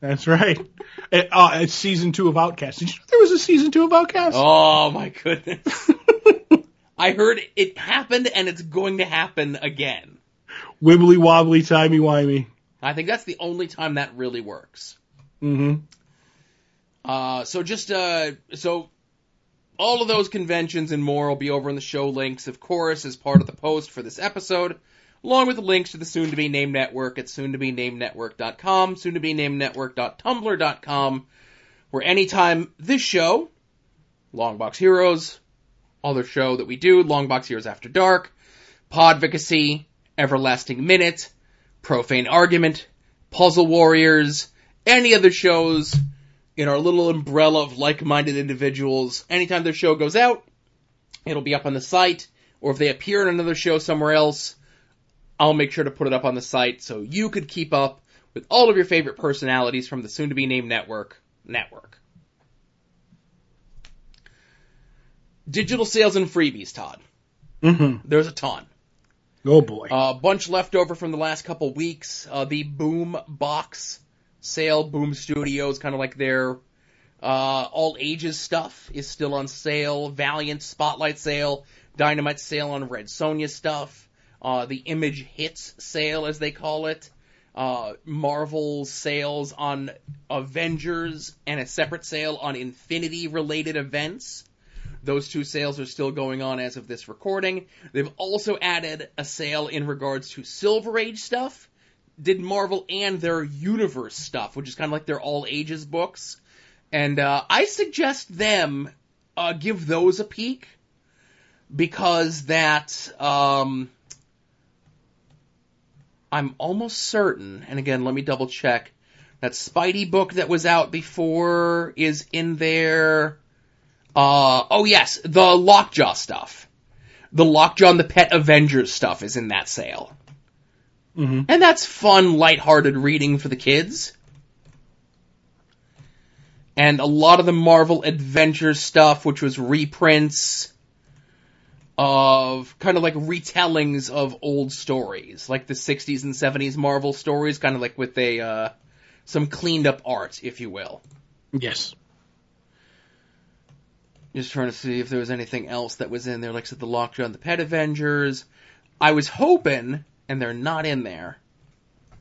That's right. Uh, uh, it's season two of Outcast. Did you know there was a season two of Outcast? Oh my goodness. I heard it happened and it's going to happen again. Wibbly wobbly, timey wimey. I think that's the only time that really works. Mm hmm Uh, so just, uh, so all of those conventions and more will be over in the show links, of course, as part of the post for this episode, along with the links to the soon to be named network at soon to be named network.com, soon to be named network.tumblr.com, where anytime this show, Longbox Heroes, other show that we do, Longbox Heroes After Dark, Podvocacy, Everlasting Minute, Profane Argument, Puzzle Warriors, any other shows in our little umbrella of like-minded individuals. Anytime their show goes out, it'll be up on the site, or if they appear in another show somewhere else, I'll make sure to put it up on the site so you could keep up with all of your favorite personalities from the soon-to-be-named network. Network. Digital sales and freebies, Todd. Mm-hmm. There's a ton. Oh boy. A bunch left over from the last couple weeks. Uh, the Boom Box sale, Boom Studios, kind of like their uh, all ages stuff, is still on sale. Valiant Spotlight sale, Dynamite sale on Red Sonja stuff. Uh, the Image Hits sale, as they call it. Uh, Marvel sales on Avengers and a separate sale on Infinity related events. Those two sales are still going on as of this recording. They've also added a sale in regards to Silver Age stuff. Did Marvel and their universe stuff, which is kind of like their all ages books. And uh, I suggest them uh, give those a peek because that um, I'm almost certain, and again, let me double check. That Spidey book that was out before is in there. Uh, oh yes, the Lockjaw stuff. The Lockjaw and the Pet Avengers stuff is in that sale. Mm-hmm. And that's fun, lighthearted reading for the kids. And a lot of the Marvel Adventure stuff, which was reprints of kind of like retellings of old stories, like the 60s and 70s Marvel stories, kind of like with a, uh, some cleaned up art, if you will. Yes. Just trying to see if there was anything else that was in there, like I said, the Lockjaw and the Pet Avengers. I was hoping, and they're not in there,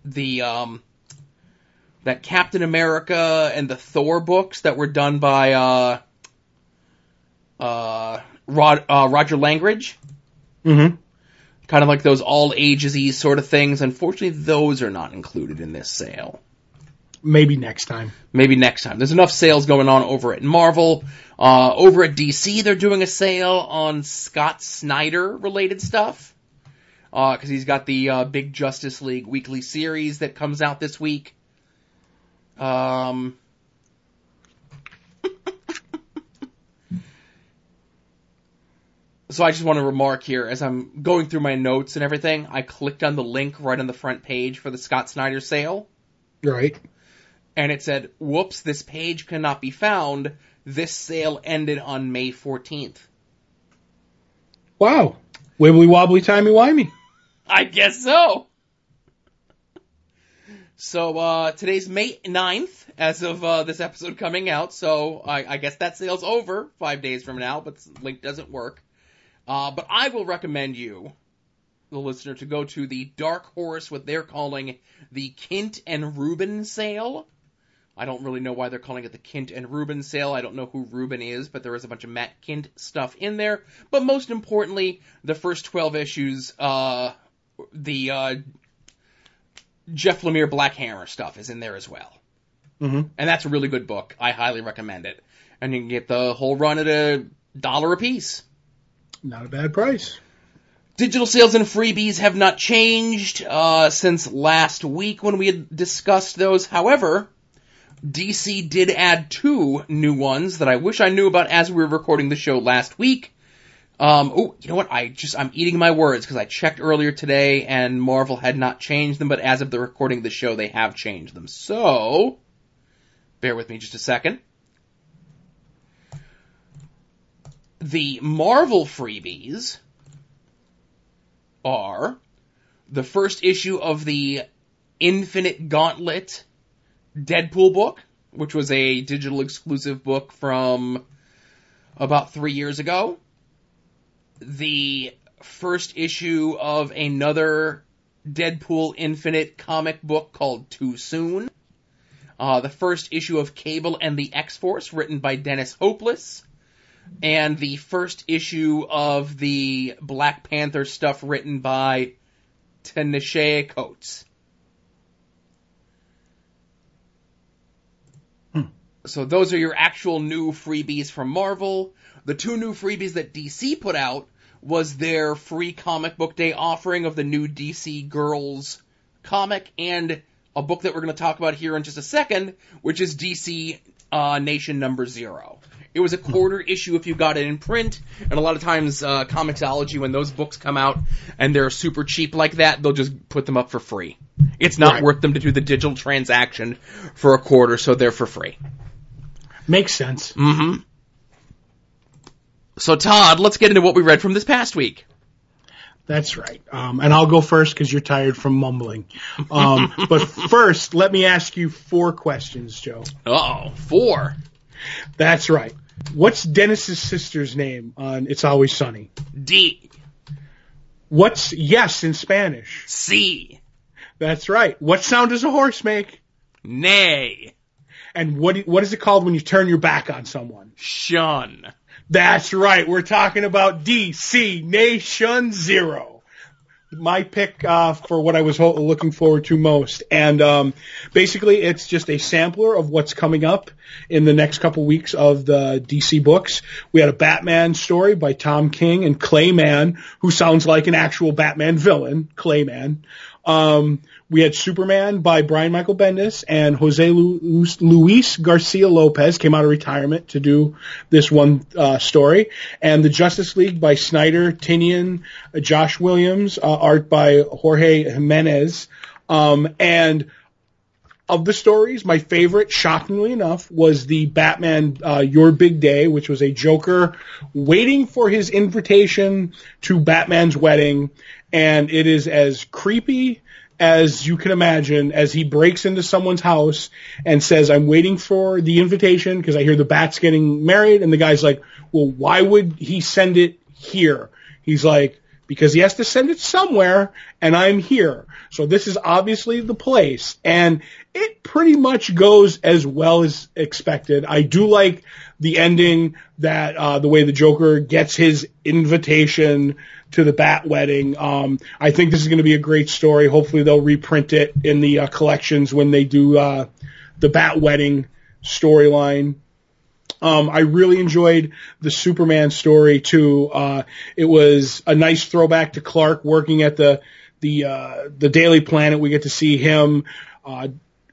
the, um, that Captain America and the Thor books that were done by, uh, uh, Rod, uh, Roger Langridge. Mm-hmm. Kind of like those all ages sort of things. Unfortunately, those are not included in this sale. Maybe next time. Maybe next time. There's enough sales going on over at Marvel. Uh, over at DC, they're doing a sale on Scott Snyder related stuff. Uh, cause he's got the, uh, big Justice League weekly series that comes out this week. Um, so I just want to remark here, as I'm going through my notes and everything, I clicked on the link right on the front page for the Scott Snyder sale Right. and it said, whoops, this page cannot be found. This sale ended on May 14th. Wow. Wibbly wobbly timey wimey. I guess so. So, uh, today's May 9th, as of, uh, this episode coming out, so I, I guess that sale's over five days from now, but the link doesn't work. Uh, but I will recommend you, the listener, to go to the Dark Horse, what they're calling the Kindt and Rubin sale. I don't really know why they're calling it the Kindt and Rubin sale. I don't know who Rubin is, but there is a bunch of Matt Kindt stuff in there. But most importantly, the first 12 issues, uh, the, uh, Jeff Lemire Black Hammer stuff is in there as well. Mm-hmm. And that's a really good book. I highly recommend it. And you can get the whole run at a dollar a piece. Not a bad price. Digital sales and freebies have not changed uh, since last week when we had discussed those. However, DC did add two new ones that I wish I knew about as we were recording the show last week. Um, oh, you know what? I just I'm eating my words because I checked earlier today and Marvel had not changed them, but as of the recording of the show, they have changed them. So, bear with me just a second. The Marvel freebies are the first issue of the Infinite Gauntlet Deadpool book, which was a digital exclusive book from about three years ago. The first issue of another Deadpool Infinite comic book called Too Soon. Uh, the first issue of Cable and the X-Force, written by Dennis Hopeless. And the first issue of the Black Panther stuff written by Ta-Nehisi Coates. So those are your actual new freebies from Marvel. The two new freebies that DC put out was their free comic book day offering of the new DC Girls comic and a book that we're going to talk about here in just a second, which is DC uh, Nation number zero. It was a quarter issue if you got it in print, and a lot of times uh, Comixology, when those books come out and they're super cheap like that, they'll just put them up for free. It's not Right. worth them to do the digital transaction for a quarter, so they're for free. Makes sense. Mm-hmm. So Todd, let's get into what we read from this past week. That's right. Um, and I'll go first because you're tired from mumbling. Um, but first, let me ask you four questions, Joe. Uh oh, four. That's right. What's Dennis's sister's name on It's Always Sunny? D. What's yes in Spanish? C. That's right. What sound does a horse make? Nay. And what what is it called when you turn your back on someone? Shun. That's right. We're talking about DC Nation Zero. My pick uh, for what I was ho- looking forward to most, and um, basically, it's just a sampler of what's coming up in the next couple weeks of the DC books. We had a Batman story by Tom King and Clay Mann, who sounds like an actual Batman villain, Clayman. Um, we had Superman by Brian Michael Bendis and Jose Luis Garcia Lopez came out of retirement to do this one uh, story, and the Justice League by Snyder, Tynion, uh, Josh Williams, uh, art by Jorge Jimenez, um, and of the stories, my favorite, shockingly enough, was the Batman uh, Your Big Day, which was a Joker waiting for his invitation to Batman's wedding, and it is as creepy as you can imagine as he breaks into someone's house and says, I'm waiting for the invitation because I hear the bat's getting married. And the guy's like, well, why would he send it here? He's like, because he has to send it somewhere and I'm here. So this is obviously the place and it pretty much goes as well as expected. I do like the ending that, uh, the way the Joker gets his invitation to the Bat Wedding. Um, I think this is going to be a great story. Hopefully they'll reprint it in the uh, collections when they do uh, the Bat Wedding storyline. Um, I really enjoyed the Superman story too. Uh, it was a nice throwback to Clark working at the the uh, the Daily Planet. We get to see him uh,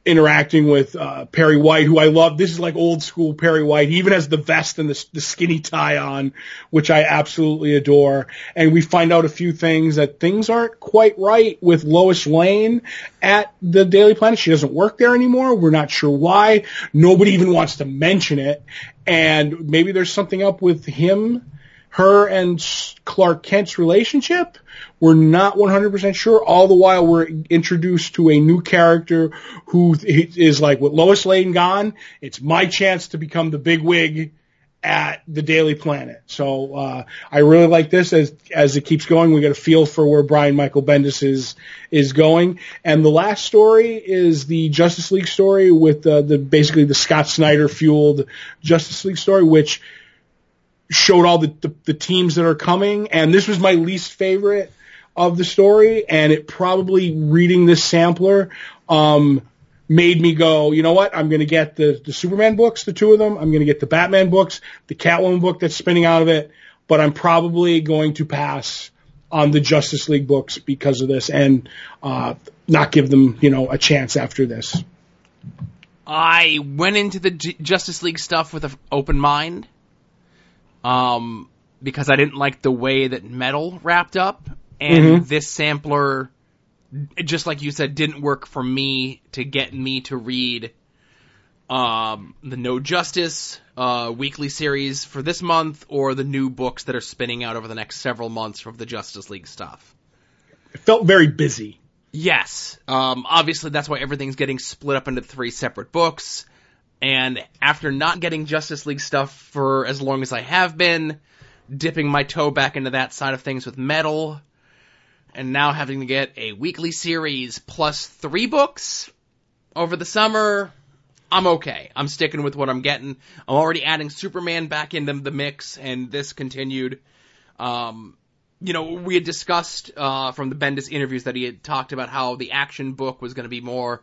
interacting with uh, Perry White, who I love. This is like old school Perry White. He even has the vest and the, the skinny tie on, which I absolutely adore. And we find out a few things that things aren't quite right with Lois Lane at the Daily Planet. She doesn't work there anymore. We're not sure why. Nobody even wants to mention it. And maybe there's something up with him her and Clark Kent's relationship. We're not 100% sure. All the while we're introduced to a new character who is like, with Lois Lane gone, it's my chance to become the big wig at the Daily Planet. So, uh, I really like this as, as it keeps going. We get a feel for where Brian Michael Bendis is, is going. And the last story is the Justice League story with, uh, the, basically the Scott Snyder fueled Justice League story, which, showed all the, the, the teams that are coming, and this was my least favorite of the story, and it probably reading this sampler um, made me go, you know what? I'm going to get the the Superman books, the two of them. I'm going to get the Batman books, the Catwoman book that's spinning out of it, but I'm probably going to pass on the Justice League books because of this, and uh, not give them, you know, a chance after this. I went into the Justice League stuff with an open mind um, because I didn't like the way that metal wrapped up, and mm-hmm. this sampler, just like you said, didn't work for me to get me to read um, the No Justice uh, weekly series for this month or the new books that are spinning out over the next several months from the Justice League stuff. It felt very busy. Yes. Um, obviously, that's why everything's getting split up into three separate books. And after not getting Justice League stuff for as long as I have been, dipping my toe back into that side of things with Metal, and now having to get a weekly series plus three books over the summer, I'm okay. I'm sticking with what I'm getting. I'm already adding Superman back into the mix, and this continued. Um, you know, we had discussed uh, from the Bendis interviews that he had talked about how the action book was going to be more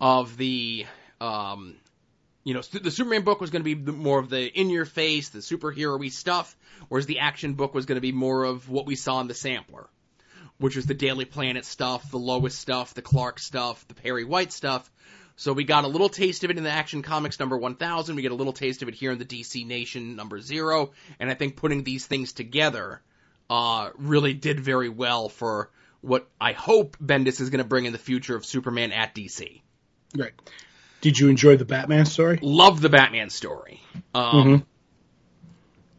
of the um, you know, the Superman book was going to be more of the in your face, the superhero-y stuff, whereas the action book was going to be more of what we saw in the sampler, which was the Daily Planet stuff, the Lois stuff, the Clark stuff, the Perry White stuff. So we got a little taste of it in the Action Comics number 1000. We get a little taste of it here in the DC Nation number zero. And I think putting these things together, uh, really did very well for what I hope Bendis is going to bring in the future of Superman at DC. Right. Did you enjoy the Batman story? Love the Batman story. Um, mm-hmm.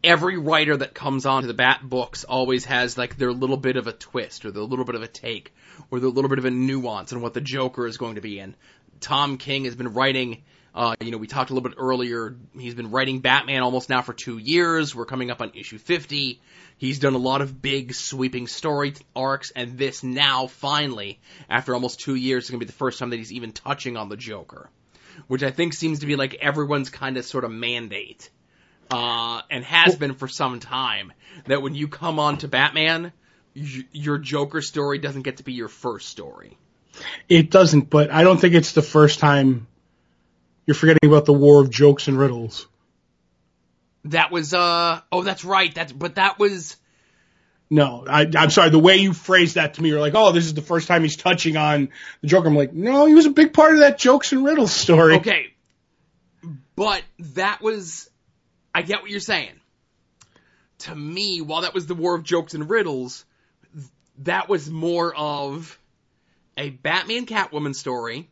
every writer that comes onto the Bat books always has like their little bit of a twist or their little bit of a take or their little bit of a nuance in what the Joker is going to be in. Tom King has been writing, uh, you know, we talked a little bit earlier, he's been writing Batman almost now for two years. We're coming up on issue 50. He's done a lot of big sweeping story arcs and this now finally, after almost two years, is going to be the first time that he's even touching on the Joker. Which I think seems to be like everyone's kind of sort of mandate uh, and has been for some time, that when you come on to Batman, y- your Joker story doesn't get to be your first story. It doesn't, but I don't think it's the first time you're forgetting about the war of jokes and riddles. That was, uh, oh, that's right. That's, but that was, No, I, I'm sorry. The way you phrased that to me, you're like, "Oh, this is the first time he's touching on the Joker." I'm like, "No, he was a big part of that jokes and riddles story." okay. But that was, I get what you're saying. To me, while that was the war of jokes and riddles, that was more of a Batman Catwoman story,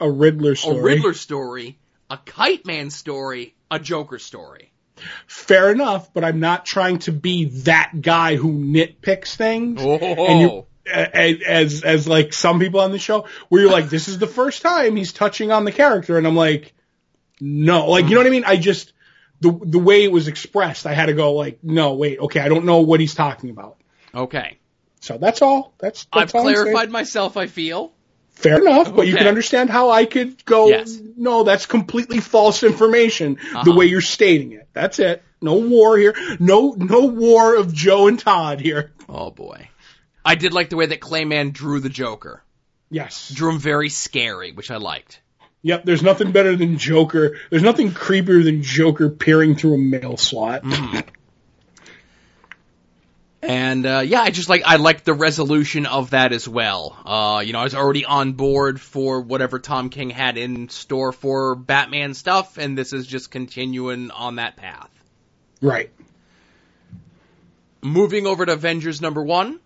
A Riddler story. a Riddler story, a Kite Man story, a Joker story. Fair enough, but I'm not trying to be that guy who nitpicks things. Oh, And you, as, as like some people on the show, where you're like, "This is the first time he's touching on the character," and I'm like, "No," like you know what I mean? I just the the way it was expressed, I had to go like, "No, wait, okay, I don't know what he's talking about." okay. So that's all. That's, that's I've all clarified myself, I feel. Fair enough, but you can understand how I could go, Yes. no, that's completely false information, the Uh-huh. way you're stating it. That's it. No war here. No, no war of Joe and Todd here. Oh boy. I did like the way that Clay Mann drew the Joker. Yes. Drew him very scary, which I liked. Yep, there's nothing better than Joker. There's nothing creepier than Joker peering through a mail slot. Mm-hmm. And uh, yeah, I just like I liked the resolution of that as well. Uh, you know, I was already on board for whatever Tom King had in store for Batman stuff, and this is just continuing on that path. Right. Moving over to Avengers number one,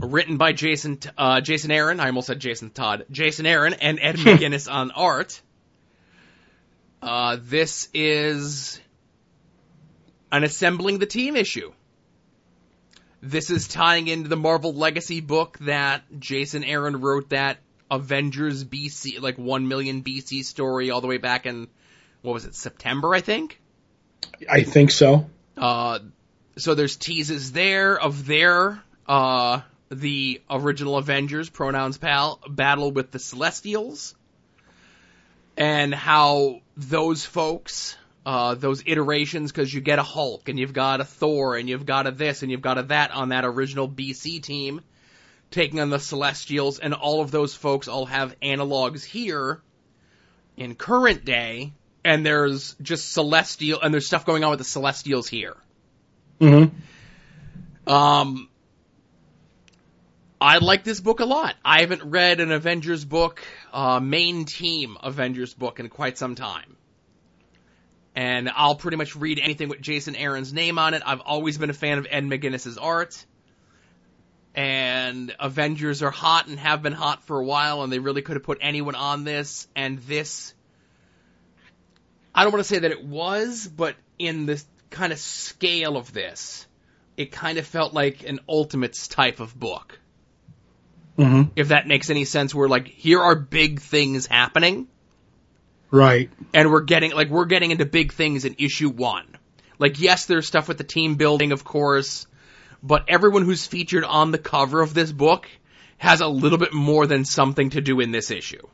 written by Jason uh, Jason Aaron. I almost said Jason Todd. Jason Aaron and Ed McGuinness on art. Uh, this is an assembling the team issue. This is tying into the Marvel Legacy book that Jason Aaron wrote that Avengers BC, like 1 million BC story all the way back in, what was it, September, I think? I think so. Uh, so there's teases there of their, uh, the original Avengers, pronouns pal, battle with the Celestials. And how those folks, uh, those iterations, cause you get a Hulk, and you've got a Thor, and you've got a this, and you've got a that on that original BC team, taking on the Celestials, and all of those folks all have analogs here, in current day, and there's just Celestial, and there's stuff going on with the Celestials here. hmm Um, I like this book a lot. I haven't read an Avengers book, uh, main team Avengers book in quite some time. And I'll pretty much read anything with Jason Aaron's name on it. I've always been a fan of Ed McGuinness's art. And Avengers are hot and have been hot for a while, and they really could have put anyone on this. And this, I don't want to say that it was, but in the kind of scale of this, it kind of felt like an Ultimates type of book. hmm If that makes any sense, where like, here are big things happening, Right. and we're getting, like, we're getting into big things in issue one. Like, yes, there's stuff with the team building, of course, but everyone who's featured on the cover of this book has a little bit more than something to do in this issue.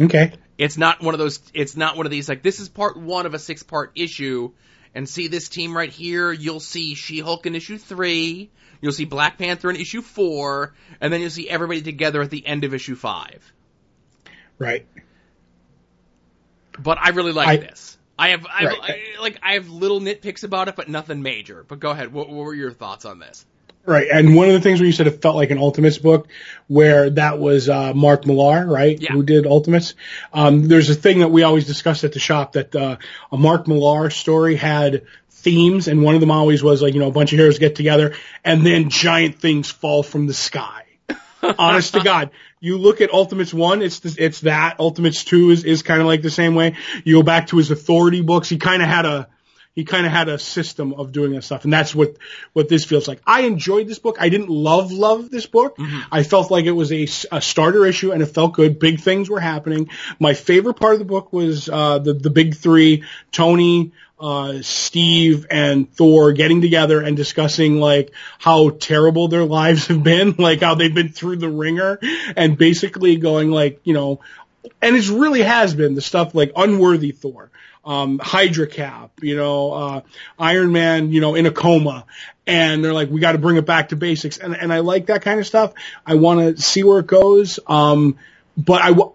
Okay. It's not one of those, it's not one of these, like, this is part one of a six part issue, and see this team right here, you'll see She-Hulk in issue three, you'll see Black Panther in issue four, and then you'll see everybody together at the end of issue five. Right. But I really like I- this. I have, I, have Right. I, like, I have little nitpicks about it, but nothing major. But go ahead. What, what were your thoughts on this? Right. And one of the things where you said it felt like an Ultimates book, where that was uh, Mark Millar, right? Yeah. Who did Ultimates. Um, there's a thing that we always discussed at the shop that uh, a Mark Millar story had themes, and one of them always was like, you know, a bunch of heroes get together, and then giant things fall from the sky. Honest to God, you look at Ultimates one, it's the, it's that. Ultimates two is is kind of like the same way. You go back to his Authority books, he kind of had a he kind of had a system of doing that stuff, and that's what what this feels like. I enjoyed this book. I didn't love love this book. I felt like it was a, a starter issue, and it felt good. Big things were happening. My favorite part of the book was uh, the the big three: Tony, uh, Steve and Thor getting together and discussing like how terrible their lives have been, like how they've been through the wringer and basically going like, you know, and it really has been the stuff like unworthy Thor, um, Hydra Cap, you know, uh, Iron Man, you know, in a coma. And they're like, we got to bring it back to basics. And, and I like that kind of stuff. I want to see where it goes. Um, but I, w-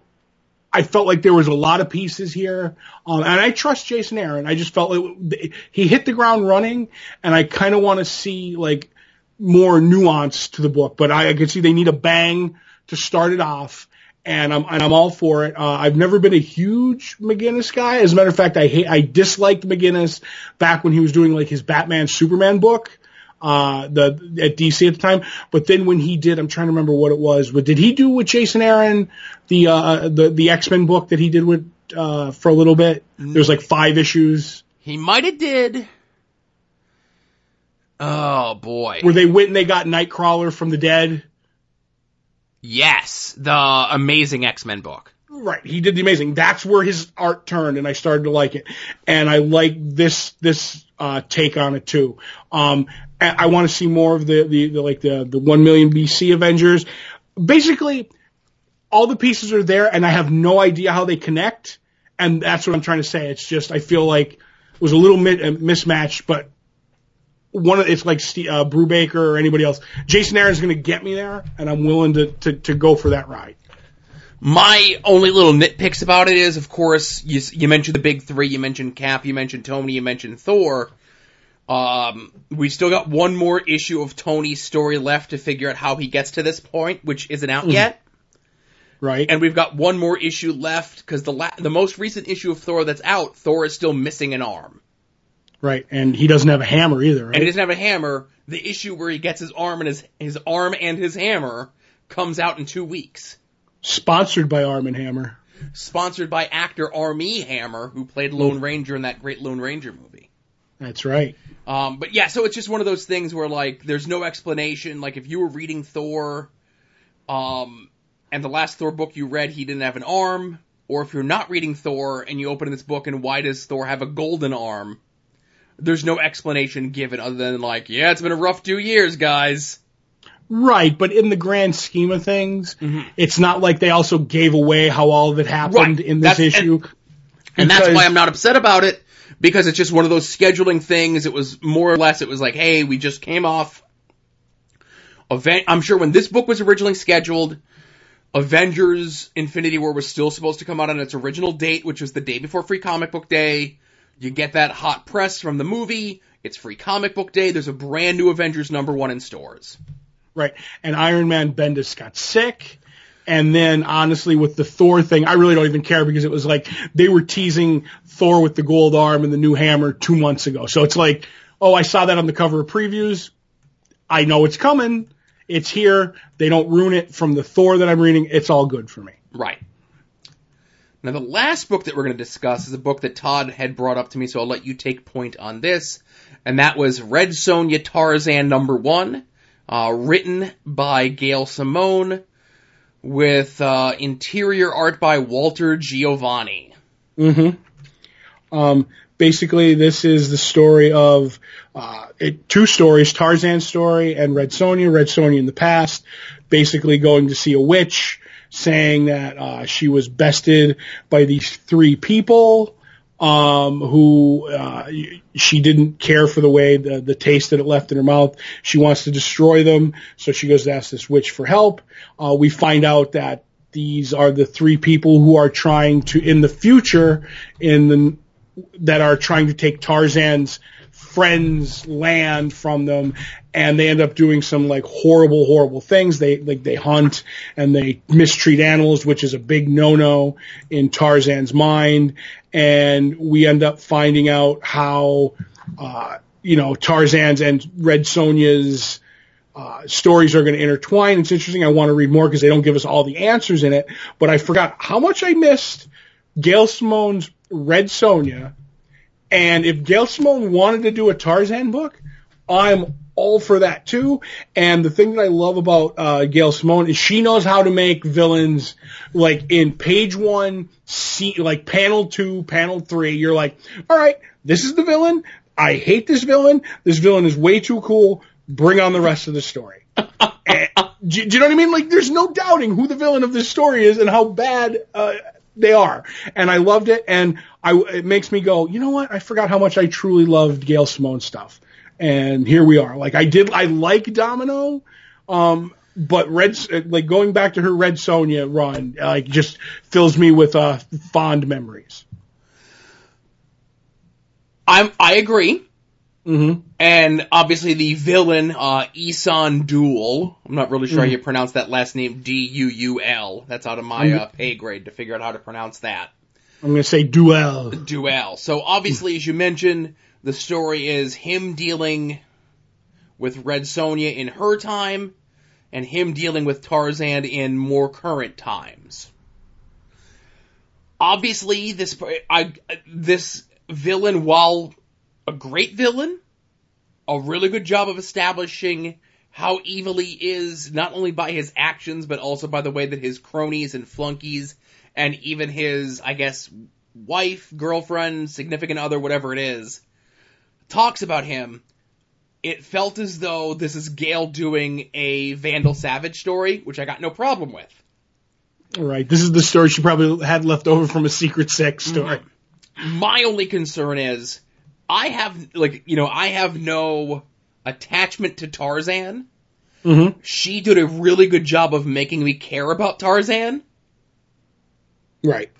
I felt like there was a lot of pieces here, um, and I trust Jason Aaron. I just felt like he hit the ground running, and I kind of want to see like more nuance to the book. But I, I can see they need a bang to start it off, and I'm and I'm all for it. Uh, I've never been a huge McGuinness guy. As a matter of fact, I hate I disliked McGuinness back when he was doing like his Batman Superman book uh, the at DC at the time. But then when he did, I'm trying to remember what it was. But did he do with Jason Aaron the uh, the the X Men book that he did with uh, for a little bit? There's like five issues. He might have did. Oh boy. Where they went and they got Nightcrawler from the dead. Yes, the Amazing X-Men book. Right, he did the amazing. That's where his art turned, and I started to like it. And I like this this uh, take on it too. Um, I want to see more of the, the, the like the the one million BC Avengers. Basically, all the pieces are there, and I have no idea how they connect. And that's what I'm trying to say. It's just I feel like it was a little mi- uh, mismatched, but one of it's like Steve, uh, Brubaker or anybody else. Jason Aaron's going to get me there, and I'm willing to, to to go for that ride. My only little nitpicks about it is, of course, you, you mentioned the big three. You mentioned Cap. You mentioned Tony. You mentioned Thor. Um, we still got one more issue of Tony's story left to figure out how he gets to this point, which isn't out yet. Right. And we've got one more issue left because the la- the most recent issue of Thor that's out, Thor is still missing an arm, right. And he doesn't have a hammer either, right? and he doesn't have a hammer. The issue where he gets his arm and his his arm and his hammer comes out in two weeks. Sponsored by Arm and Hammer. Sponsored by actor Armie Hammer, who played Lone Ranger in that great Lone Ranger movie. That's right. Um, but yeah, so it's just one of those things where like there's no explanation. Like if you were reading Thor, um, and the last Thor book you read he didn't have an arm, or if you're not reading Thor and you open this book and why does Thor have a golden arm? There's no explanation given other than like, yeah, it's been a rough two years, guys. Right, but in the grand scheme of things, it's not like they also gave away how all of it happened Right. in this That's- issue. And that's Because- why I'm not upset about it because it's just one of those scheduling things. It was more or less, it was like, hey, we just came off. Aven- I'm sure when this book was originally scheduled, Avengers Infinity War was still supposed to come out on its original date, which was the day before Free Comic Book Day. You get that hot press from the movie. It's Free Comic Book Day. There's a brand new Avengers number one in stores. Right. And Iron Man Bendis got sick. And then honestly with the Thor thing, I really don't even care because it was like they were teasing Thor with the gold arm and the new hammer two months ago. So it's like, oh, I saw that on the cover of previews. I know it's coming. It's here. They don't ruin it from the Thor that I'm reading. It's all good for me. Right. Now, the last book that we're going to discuss is a book that Todd had brought up to me, so I'll let you take point on this. And that was Red Sonja Tarzan number one, uh, written by Gail Simone, with uh, interior art by Walter Geovani. Mm-hmm. Um, basically, this is the story of uh, it, two stories: Tarzan's story and Red Sonja. Red Sonja in the past, basically going to see a witch, saying that uh, she was bested by these three people. Um, who uh, she didn't care for the way the the taste that it left in her mouth. She wants to destroy them, so she goes to ask this witch for help. Uh, we find out that these are the three people who are trying to, in the future, in the that are trying to take Tarzan's friends' land from them, and they end up doing some like horrible, horrible things. They like they hunt and they mistreat animals, which is a big no-no in Tarzan's mind. And we end up finding out how, uh, you know, Tarzan's and Red Sonja's uh, stories are going to intertwine. It's interesting. I want to read more because they don't give us all the answers in it. But I forgot how much I missed Gail Simone's Red Sonja And if Gail Simone wanted to do a Tarzan book, I'm all for that too. And the thing that I love about uh, Gail Simone is she knows how to make villains like in page one, see, like panel two, panel three. You're like, all right, this is the villain. I hate this villain. This villain is way too cool. Bring on the rest of the story. and, do, do, you know what I mean? Like, there's no doubting who the villain of this story is and how bad uh, they are. And I loved it. And I, it makes me go, you know what? I forgot how much I truly loved Gail Simone stuff and here we are. Like I did, I like Domino, um, but Red, like going back to her Red Sonja run, like just fills me with uh, fond memories. I'm, I agree. Mm-hmm. And obviously the villain, uh, Isan Duul. I'm not really sure mm-hmm. how you pronounce that last name, D-U-U-L. That's out of my uh, pay grade to figure out how to pronounce that. I'm gonna say Duel. Duel. So obviously, as you mentioned, the story is him dealing with Red Sonja in her time and him dealing with Tarzan in more current times. Obviously, this I, this villain, while a great villain, a really good job of establishing how evil he is, not only by his actions, but also by the way that his cronies and flunkies, and even his, I guess, wife, girlfriend, significant other, whatever it is, talks about him, it felt as though this is Gail doing a Vandal Savage story, which I got no problem with. Right. This is the story she probably had left over from a Secret Six mm-hmm. story. My only concern is I have like you know I have no attachment to Tarzan. Mm-hmm. She did a really good job of making me care about Tarzan. Right.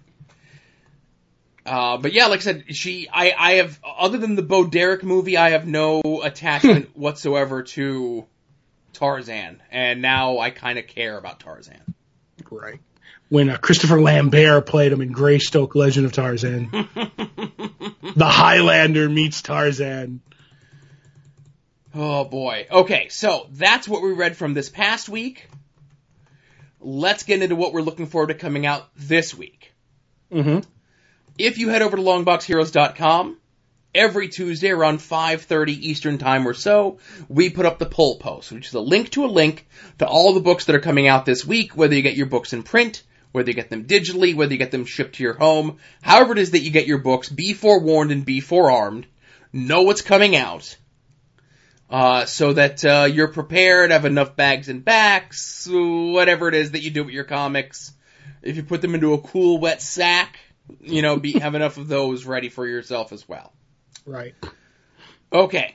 Uh, but yeah, like I said, she, I, I have, other than the Bo Derek movie, I have no attachment whatsoever to Tarzan. And now I kind of care about Tarzan. Right. When uh, Christopher Lambert played him in Greystoke Legend of Tarzan. the Highlander meets Tarzan. Oh boy. Okay, so that's what we read from this past week. Let's get into what we're looking forward to coming out this week. Mm-hmm if you head over to longboxheroes.com, every Tuesday around 5:30 Eastern Time or so, we put up the poll post, which is a link to a link to all the books that are coming out this week, whether you get your books in print, whether you get them digitally, whether you get them shipped to your home, however it is that you get your books, be forewarned and be forearmed. Know what's coming out. Uh, so that uh, you're prepared, have enough bags and backs, whatever it is that you do with your comics. If you put them into a cool, wet sack, you know, be have enough of those ready for yourself as well. Right. Okay.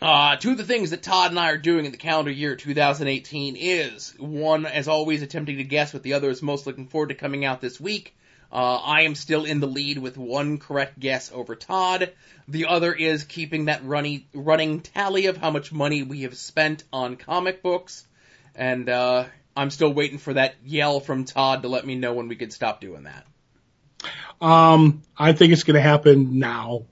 Uh, two of the things that Todd and I are doing in the calendar year 2018 is one, as always, attempting to guess what the other is most looking forward to coming out this week. Uh, I am still in the lead with one correct guess over Todd. The other is keeping that runny, running tally of how much money we have spent on comic books. And, uh, I'm still waiting for that yell from Todd to let me know when we could stop doing that. Um, I think it's going to happen now.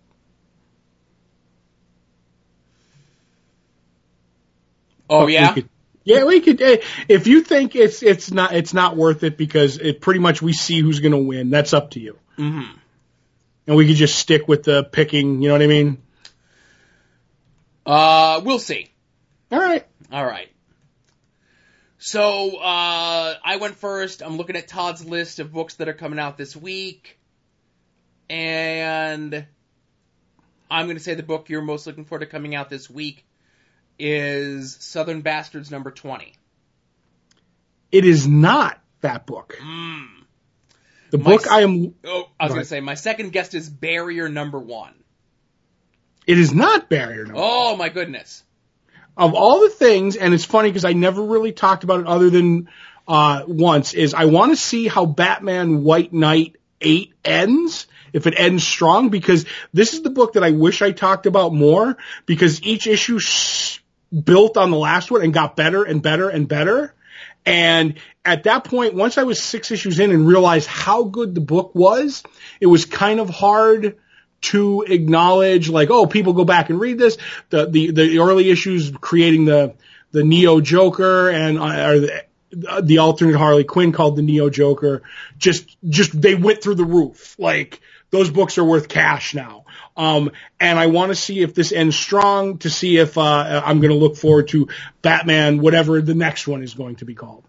Oh yeah. Could, yeah, we could. Eh, if you think it's it's not it's not worth it because it pretty much we see who's going to win. That's up to you. Mm-hmm. And we could just stick with the picking. You know what I mean? Uh, we'll see. All right. All right. So, uh, I went first. I'm looking at Todd's list of books that are coming out this week. And I'm going to say the book you're most looking forward to coming out this week is Southern Bastards number 20. It is not that book. Mm. The my, book I am. Oh, I was going to say, my second guest is Barrier number one. It is not Barrier number Oh, my goodness of all the things, and it's funny because I never really talked about it other than uh, once, is I want to see how Batman White Knight 8 ends, if it ends strong, because this is the book that I wish I talked about more, because each issue sh- built on the last one and got better and better and better. And at that point, once I was six issues in and realized how good the book was, it was kind of hard to acknowledge like, oh, people go back and read this. The, the, the early issues creating the, the Neo Joker and, uh, or the, the alternate Harley Quinn called the Neo Joker. Just, just, they went through the roof. Like, those books are worth cash now. Um, and I want to see if this ends strong to see if, uh, I'm going to look forward to Batman, whatever the next one is going to be called.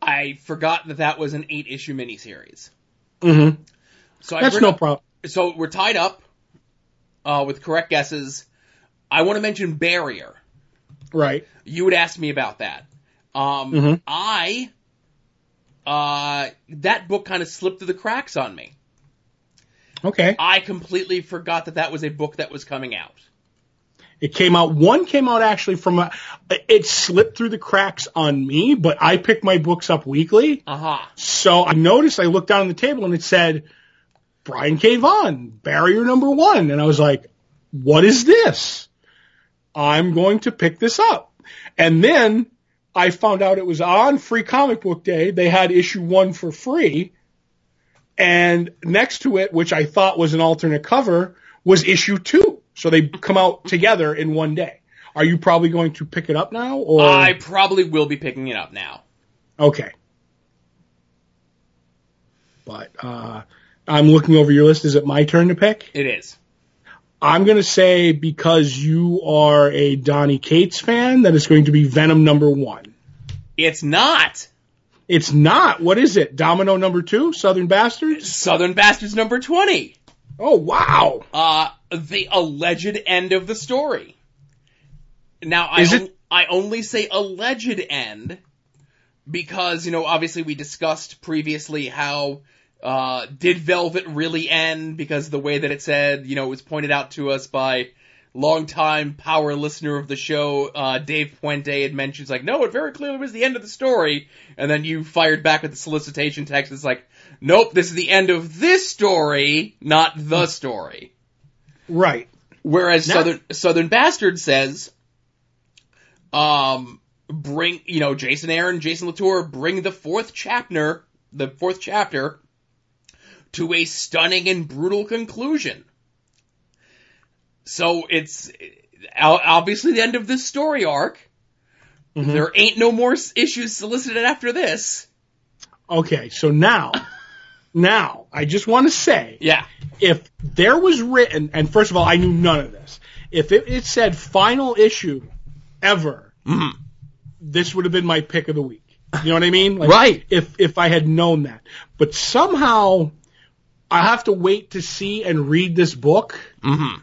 I forgot that that was an eight issue miniseries. Mm-hmm. So That's no problem. So we're tied up uh, with correct guesses. I want to mention Barrier. Right. You would ask me about that. Um, Mhm. I uh, that book kind of slipped through the cracks on me. Okay. I completely forgot that that was a book that was coming out. It came out, one came out actually from a, it slipped through the cracks on me, but I pick my books up weekly. Aha. So I noticed, I looked down on the table and it said, Brian K. Vaughan, barrier number one. And I was like, what is this? I'm going to pick this up. And then I found out it was on free comic book day. They had issue one for free. And next to it, which I thought was an alternate cover, was issue two. So they come out together in one day. Are you probably going to pick it up now or? I probably will be picking it up now. Okay. But uh, I'm looking over your list. Is it my turn to pick? It is. I'm going to say because you are a Donny Cates fan, that it's going to be Venom number one. It's not It's not. What is it? Domino number two? Southern Bastards? Southern Bastards number 20. Oh, wow. Uh, the alleged end of the story. Now, I, on- I only say alleged end because, you know, obviously we discussed previously how, uh, did Velvet really end? Because the way that it said, you know, it was pointed out to us by longtime power listener of the show, uh, Dave Puente had mentioned, like, no, it very clearly was the end of the story. And then you fired back with the solicitation text. It's like, nope, this is the end of this story, not the story. Right. Whereas Now- Southern Southern Bastard says, um, bring you know Jason Aaron, Jason Latour, bring the fourth chapter, the fourth chapter, to a stunning and brutal conclusion. So it's obviously the end of this story arc. Mhm. There ain't no more issues solicited after this. Okay, so now, now, I just want to say, Yeah. if there was written, and first of all, I knew none of this. If it, it said final issue ever, Mhm. this would have been my pick of the week. You know what I mean? Like, Right. If if I had known that, but somehow I have to wait to see and read this book, Mm-hmm.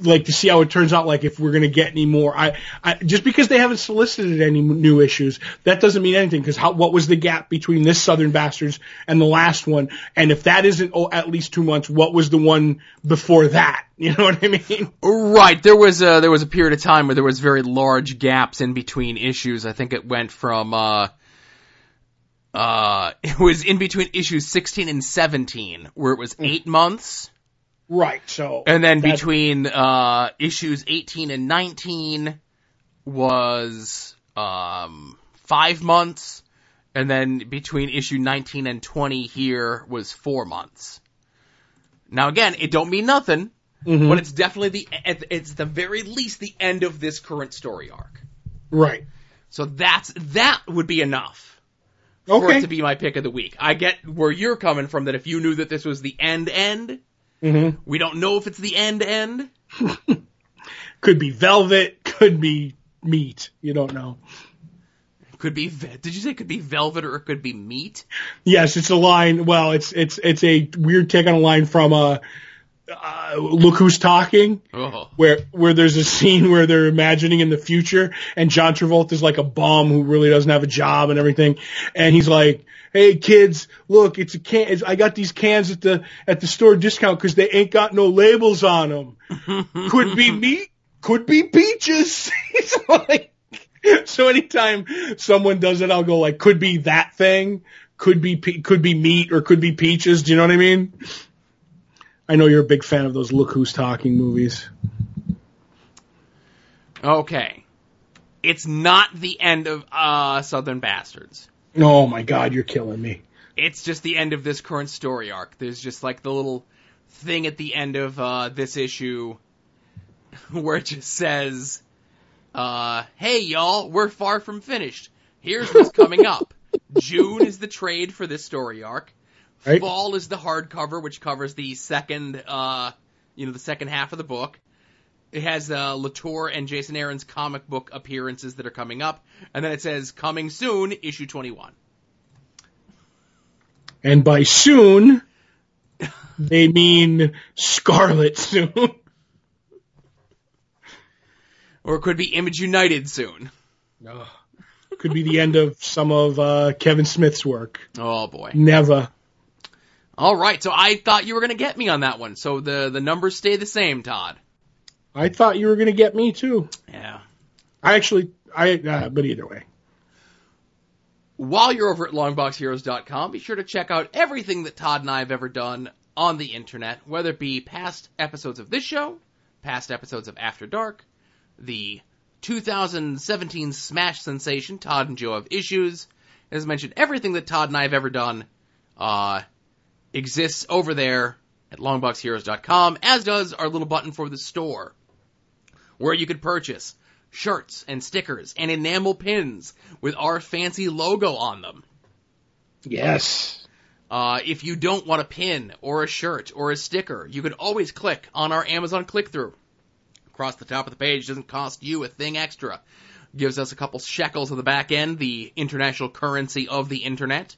Like to see how it turns out. Like if we're gonna get any more, I, I just because they haven't solicited any new issues, that doesn't mean anything. Because how what was the gap between this Southern Bastards and the last one? And if that isn't oh, at least two months, what was the one before that? You know what I mean? Right. There was a there was a period of time where there was very large gaps in between issues. I think it went from uh uh it was in between issues 16 and 17 where it was 8 months Right. So and then between uh issues 18 and 19 was um 5 months and then between issue 19 and 20 here was 4 months. Now again, it don't mean nothing Mhm. but it's definitely the it's the very least the end of this current story arc. right. So that's that would be enough for Okay. it to be my pick of the week. I get where you're coming from that if you knew that this was the end end, hmm we don't know if it's the end end. Could be velvet. Could be meat. You don't know. Could be did you say it could be velvet or it could be meat? Yes, it's a line. Well, it's it's it's a weird take on a line from uh, uh look who's talking. Oh. where where there's a scene where they're imagining in the future and John Travolta is like a bum who really doesn't have a job and everything. And he's like hey kids look it's a can it's, I got these cans at the at the store discount cuz they ain't got no labels on them could be meat could be peaches. He's like so anytime someone does it I'll go like could be that thing could be pe- could be meat or could be peaches. Do you know what I mean I know you're a big fan of those look who's talking movies Okay. It's not the end of uh Southern Bastards. Oh my god, you're killing me. It's just the end of this current story arc. There's just like the little thing at the end of uh, this issue where it just says, uh, "Hey y'all, we're far from finished. Here's what's coming up. June is the trade for this story arc. Right. Fall is the hardcover, which covers the second, uh, you know, the second half of the book. It has uh, Latour and Jason Aaron's comic book appearances that are coming up, and then it says "Coming soon," issue twenty-one. And by soon, they mean Scarlet soon. Or it could be Image United soon. Ugh. Could be the end of some of uh, Kevin Smith's work. Oh boy. Never. All right, so I thought you were going to get me on that one. So the the numbers stay the same, Todd. I thought you were going to get me too. Yeah. I actually, I, uh, but either way. While you're over at longboxheroes.com, be sure to check out everything that Todd and I have ever done on the internet, whether it be past episodes of this show, past episodes of After Dark, the 2017 Smash sensation, Todd and Joe have issues. As mentioned, everything that Todd and I have ever done uh, exists over there at longboxheroes.com, as does our little button for the store, where you could purchase shirts and stickers and enamel pins with our fancy logo on them. Yes. Uh, if you don't want a pin or a shirt or a sticker, you can always click on our Amazon click through. Across the top of the page doesn't cost you a thing extra. Gives us a couple shekels on the back end, the international currency of the internet.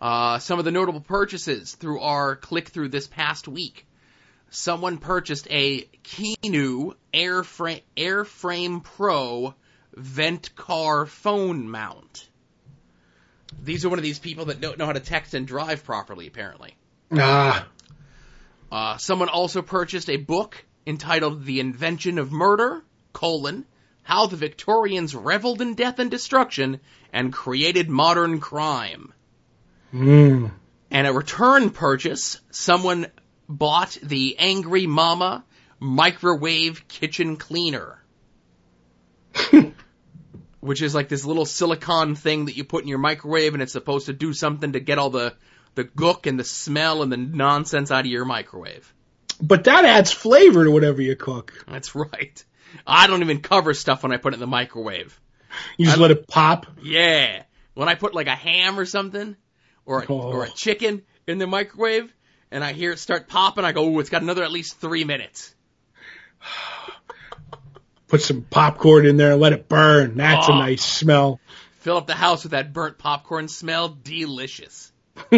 Uh, some of the notable purchases through our click through this past week. Someone purchased a Kenu Airframe, Airframe Pro vent car phone mount. These are one of these people that don't know how to text and drive properly, apparently. Ah. Uh, someone also purchased a book entitled The Invention of Murder, colon, How the Victorians Reveled in Death and Destruction and Created Modern Crime. Mm. And a return purchase, someone bought the Angry Mama microwave kitchen cleaner. which is like this little silicon thing that you put in your microwave and it's supposed to do something to get all the, the gook and the smell and the nonsense out of your microwave. But that adds flavor to whatever you cook. That's right. I don't even cover stuff when I put it in the microwave. You just let it pop. Yeah. When I put like a ham or something, or a, Oh. or a chicken in the microwave, and I hear it start popping, I go, ooh, it's got another at least three minutes. Put some popcorn in there and let it burn. That's Oh. a nice smell. Fill up the house with that burnt popcorn smell. Delicious.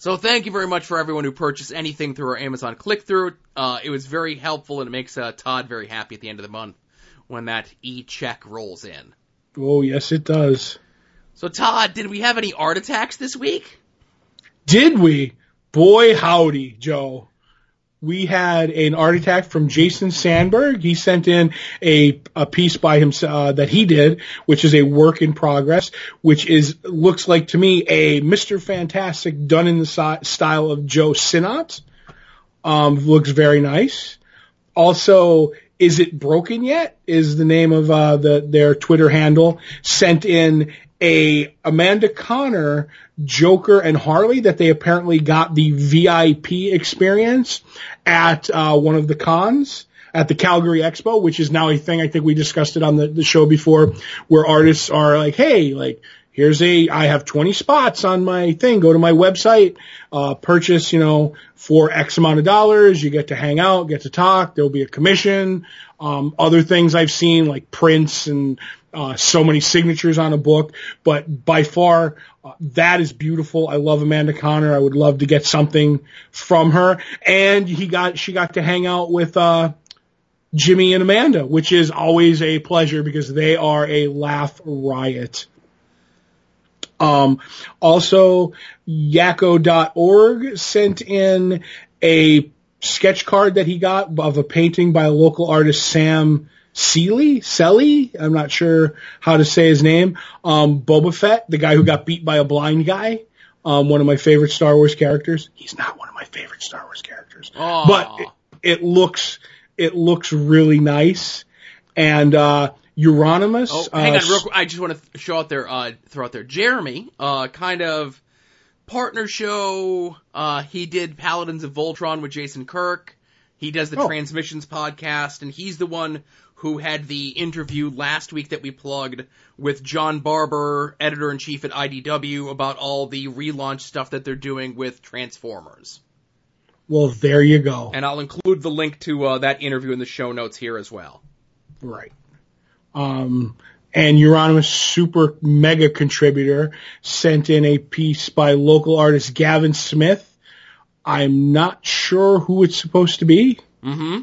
So thank you very much for everyone who purchased anything through our Amazon click through. Uh, it was very helpful and it makes uh, Todd very happy at the end of the month when that e-check rolls in. oh, yes, it does. So Todd, did we have any art attacks this week? Did we? Boy, howdy, Joe. We had an art attack from Jason Sandberg. He sent in a, a piece by himself uh, that he did, which is a work in progress, which is looks like to me a Mr. Fantastic done in the si- style of Joe Sinnott. Um, looks very nice. Also, is it broken yet? Is the name of uh, the their Twitter handle sent in a Amanda Conner Joker and Harley that they apparently got the VIP experience at uh, one of the cons at the Calgary Expo, which is now a thing. I think we discussed it on the, the show before, where artists are like, "Hey, like." Here's a, I have 20 spots on my thing. Go to my website, uh, purchase, you know, for X amount of dollars. You get to hang out, get to talk. There'll be a commission. Um, other things I've seen like prints and, uh, so many signatures on a book, but by far, uh, that is beautiful. I love Amanda Conner. I would love to get something from her. And he got, she got to hang out with, uh, Jimmy and Amanda, which is always a pleasure because they are a laugh riot. Um, also, yakko.org sent in a sketch card that he got of a painting by a local artist, Sam Seeley, Selly, I'm not sure how to say his name. Um, Boba Fett, the guy who got beat by a blind guy. Um, one of my favorite Star Wars characters. He's not one of my favorite Star Wars characters, Aw. but it, it looks, it looks really nice. And, uh, Euronymous. Oh, hang uh, on, real quick. I just want to show out there, uh, throw out there. Jeremy, uh, kind of partner show. Uh, he did Paladins of Voltron with Jason Kirk. He does the Oh. Transmissions podcast, and he's the one who had the interview last week that we plugged with John Barber, editor in chief at IDW, about all the relaunch stuff that they're doing with Transformers. Well, there you go. And I'll include the link to uh, that interview in the show notes here as well. Right. Um, and Euronymous super mega contributor sent in a piece by local artist Gavin Smith. I'm not sure who it's supposed to be. Mm-hmm.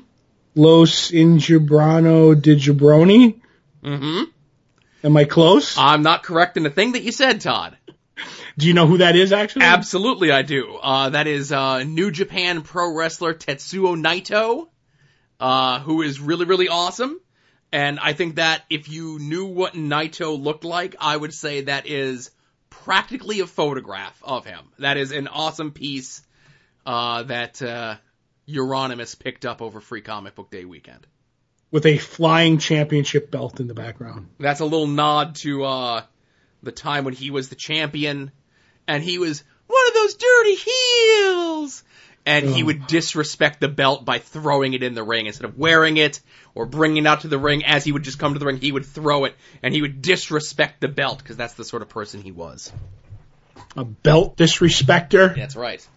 Los Ingebrano de Jabroni. Mm-hmm. Am I close? I'm not correct in a thing that you said, Todd. Do you know who that is actually? Absolutely, I do. Uh, that is uh, New Japan Pro Wrestler Tetsuo Naito, uh, who is really, really awesome. And I think that if you knew what Naito looked like, I would say that is practically a photograph of him. That is an awesome piece uh, that uh, Euronymous picked up over Free Comic Book Day weekend. With a flying championship belt in the background. That's a little nod to uh, the time when he was the champion, and he was one of those dirty heels. And he would disrespect the belt by throwing it in the ring instead of wearing it or bringing it out to the ring. As he would just come to the ring, he would throw it and he would disrespect the belt because that's the sort of person he was. A belt disrespecter. That's right.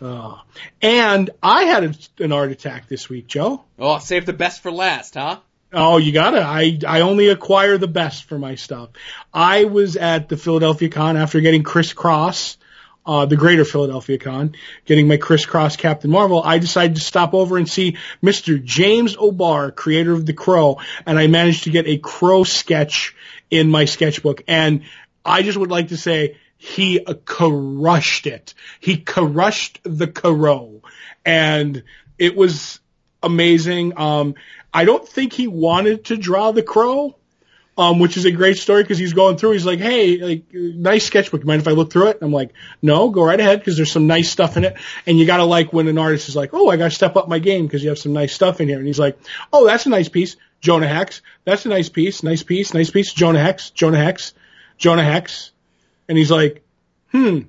Oh. And I had a, an art attack this week, Joe. Oh, save the best for last, huh? Oh, you gotta. I I only acquire the best for my stuff. I was at the Philadelphia Con after getting crisscross, uh, the Greater Philadelphia Con, getting my crisscross Captain Marvel. I decided to stop over and see Mr. James O'Barr, creator of the Crow, and I managed to get a Crow sketch in my sketchbook. And I just would like to say he crushed it. He crushed the Crow, and it was amazing. Um, I don't think he wanted to draw the crow, um, which is a great story because he's going through. He's like, "Hey, like, nice sketchbook. Mind if I look through it?" And I'm like, "No, go right ahead because there's some nice stuff in it." And you gotta like when an artist is like, "Oh, I gotta step up my game because you have some nice stuff in here." And he's like, "Oh, that's a nice piece, Jonah Hex. That's a nice piece, nice piece, nice piece, Jonah Hex, Jonah Hex, Jonah Hex." And he's like, "Hmm.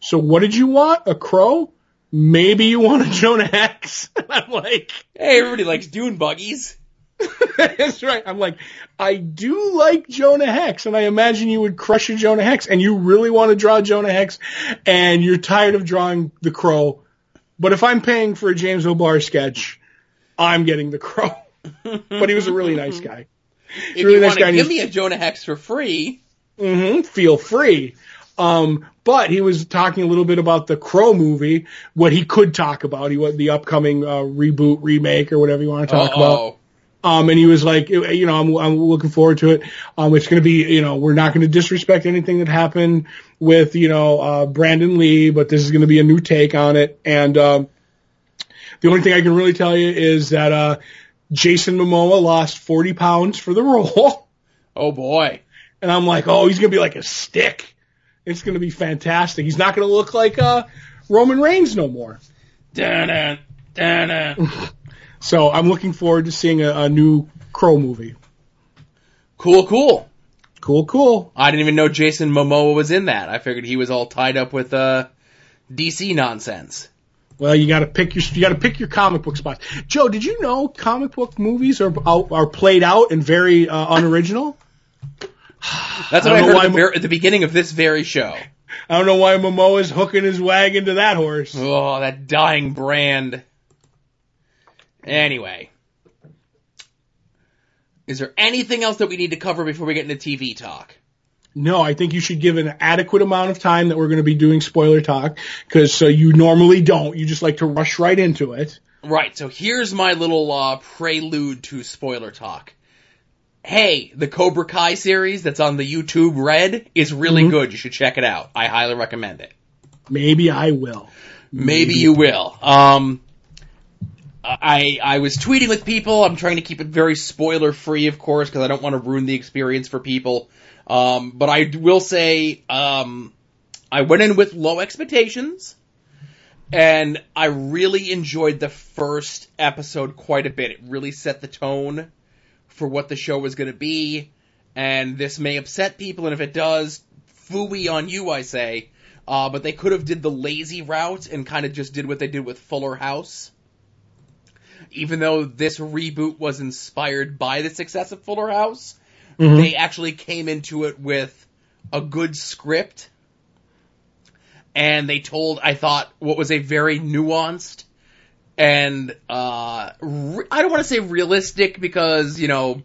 So what did you want? A crow?" Maybe you want a Jonah Hex. And I'm like, Hey, everybody likes dune buggies. That's right. I'm like, I do like Jonah Hex, and I imagine you would crush a Jonah Hex, and you really want to draw Jonah Hex, and you're tired of drawing the Crow. But if I'm paying for a James O'Barr sketch, I'm getting the Crow. but he was a really nice guy. If really you nice want to give me a Jonah Hex for free, hmm feel free. Um, but he was talking a little bit about the Crow movie, what he could talk about, he what the upcoming uh, reboot, remake, or whatever you want to talk about. Uh-oh. Um, and he was like, you know, I'm, I'm looking forward to it. Um, it's going to be, you know, we're not going to disrespect anything that happened with, you know, uh, Brandon Lee, but this is going to be a new take on it. And, um, the only thing I can really tell you is that, uh, Jason Momoa lost 40 pounds for the role. Oh boy. And I'm like, oh, he's going to be like a stick. It's going to be fantastic. He's not going to look like, uh, Roman Reigns no more. So I'm looking forward to seeing a, a new Crow movie. cool, cool. Cool, cool. I didn't even know Jason Momoa was in that. I figured he was all tied up with uh, DC nonsense. Well, you got to pick your you got to pick your comic book spots. Joe, did you know comic book movies are are, are played out and very uh, unoriginal? That's what I, don't heard why at the, ver- at the beginning of this very show. I don't know why Momoa's hooking his wagon to that horse. Oh, that dying brand. Anyway. Is there anything else that we need to cover before we get into TV talk? No, I think you should give an adequate amount of time that we're going to be doing spoiler talk because so you normally don't. You just like to rush right into it. Right, so here's my little uh, prelude to spoiler talk. Hey, the Cobra Kai series that's on the YouTube Red is really Mhm. good. You should check it out. I highly recommend it. Maybe I will. Maybe you will. Um, I I was tweeting with people. I'm trying to keep it very spoiler free, of course, because I don't want to ruin the experience for people. Um, but I will say, um, I went in with low expectations, and I really enjoyed the first episode quite a bit. It really set the tone for what the show was going to be, and this may upset people, and if it does, fooey on you, I say. Uh, but they could have did the lazy route and kind of just did what they did with Fuller House. even though this reboot was inspired by the success of Fuller House, Mhm. they actually came into it with a good script. And they told, I thought, what was a very nuanced and, uh, re- I don't want to say realistic because, you know,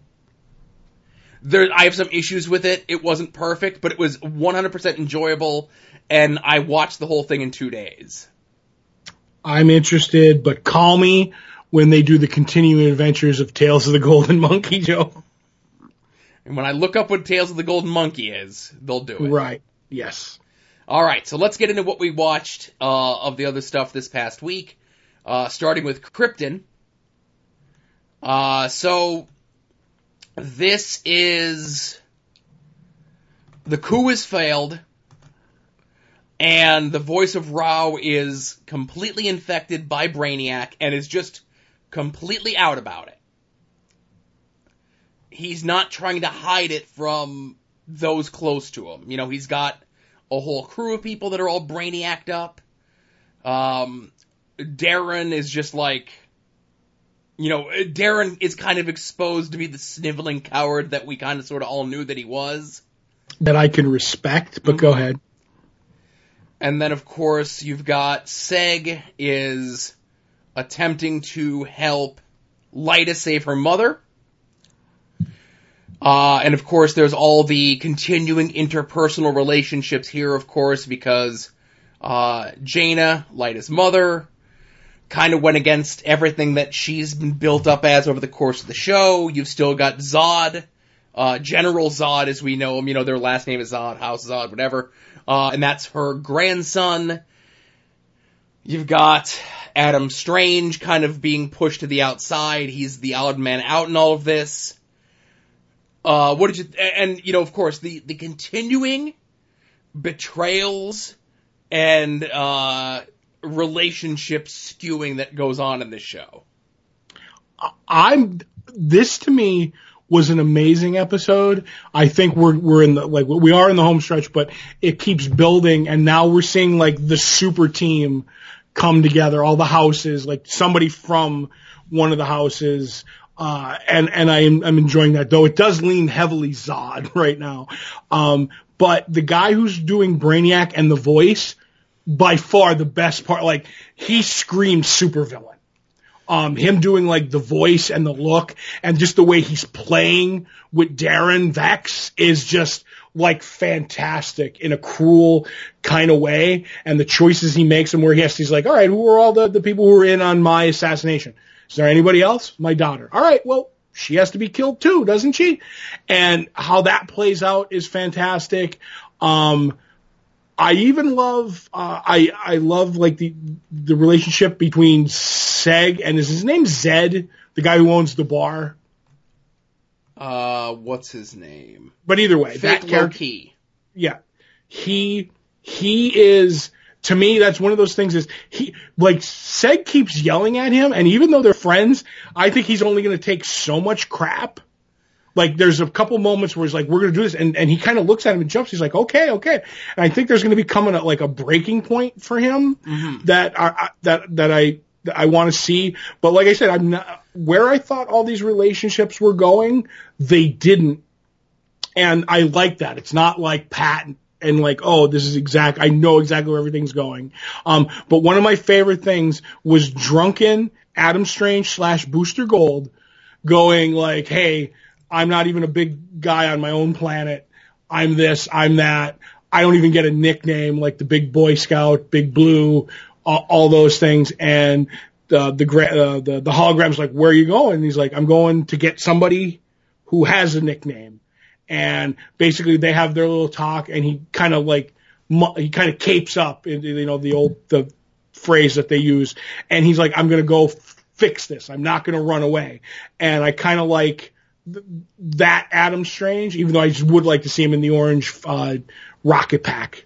there, I have some issues with it. It wasn't perfect, but it was 100% enjoyable, and I watched the whole thing in two days. I'm interested, but call me when they do the continuing adventures of Tales of the Golden Monkey, Joe. And when I look up what Tales of the Golden Monkey is, they'll do it. Right. Yes. All right, so let's get into what we watched uh, of the other stuff this past week, uh, starting with Krypton. Uh, so this is the coup has failed, and the voice of Rao is completely infected by Brainiac and is just completely out about it. He's not trying to hide it from those close to him. You know, he's got a whole crew of people that are all brainiaced up. Um, Daron is just like, you know, Daron is kind of exposed to be the sniveling coward that we kind of sort of all knew that he was. That I can respect, but go ahead. And then, of course, you've got Seg is attempting to help Lyta save her mother. Uh, and of course, there's all the continuing interpersonal relationships here, of course, because uh, Jayna, Lyta's mother, kind of went against everything that she's been built up as over the course of the show. You've still got Zod, uh, General Zod, as we know him. You know, their last name is Zod, House Zod, whatever. Uh, and that's her grandson. You've got Adam Strange kind of being pushed to the outside. He's the odd man out in all of this. Uh, what did you, and, you know, of course, the, the continuing betrayals and, uh, relationship skewing that goes on in this show. I'm this to me was an amazing episode. I think we're we're in the like we are in the home stretch, but it keeps building, and now we're seeing like the super team come together. All the houses, like somebody from one of the houses. Uh, and, and I am, I'm enjoying that though. It does lean heavily Zod right now. Um, but the guy who's doing Brainiac and the voice, by far the best part, like he screams supervillain um, him doing like the voice and the look and just the way he's playing with Daron Vex is just like fantastic in a cruel kind of way. And the choices he makes and where he has, he's like, all right, who are all the, the people who were in on my assassination? Is there anybody else? My daughter. All right. Well, she has to be killed too, doesn't she? And how that plays out is fantastic. Um, I even love uh, I I love like the the relationship between Seg and is his name Zed, the guy who owns the bar. Uh, what's his name? But either way, Fake that character, Key. yeah, he he is to me that's one of those things is he like Seg keeps yelling at him, and even though they're friends, I think he's only going to take so much crap. Like there's a couple moments where he's like, "We're going to do this," and and he kind of looks at him and jumps. He's like, "Okay, okay." And I think there's going to be coming a, like a breaking point for him that I, that that I that I want to see. But like I said, I'm not where I thought all these relationships were going. They didn't, and I like that. It's not like Pat and like, oh, this is exact. I know exactly where everything's going. Um, but one of my favorite things was drunken Adam Strange slash Booster Gold going like, hey, I'm not even a big guy on my own planet. I'm this, I'm that. I don't even get a nickname like the big Boy Scout, Big Blue, all, all those things. And the the uh, the the hologram's like, where are you going? And he's like, I'm going to get somebody who has a nickname. And basically, they have their little talk, and he kind of like he kind of capes up, you know, the old the phrase that they use, and he's like, I'm gonna go fix this. I'm not gonna run away. And I kind of like that Adam Strange, even though I just would like to see him in the orange uh, rocket pack,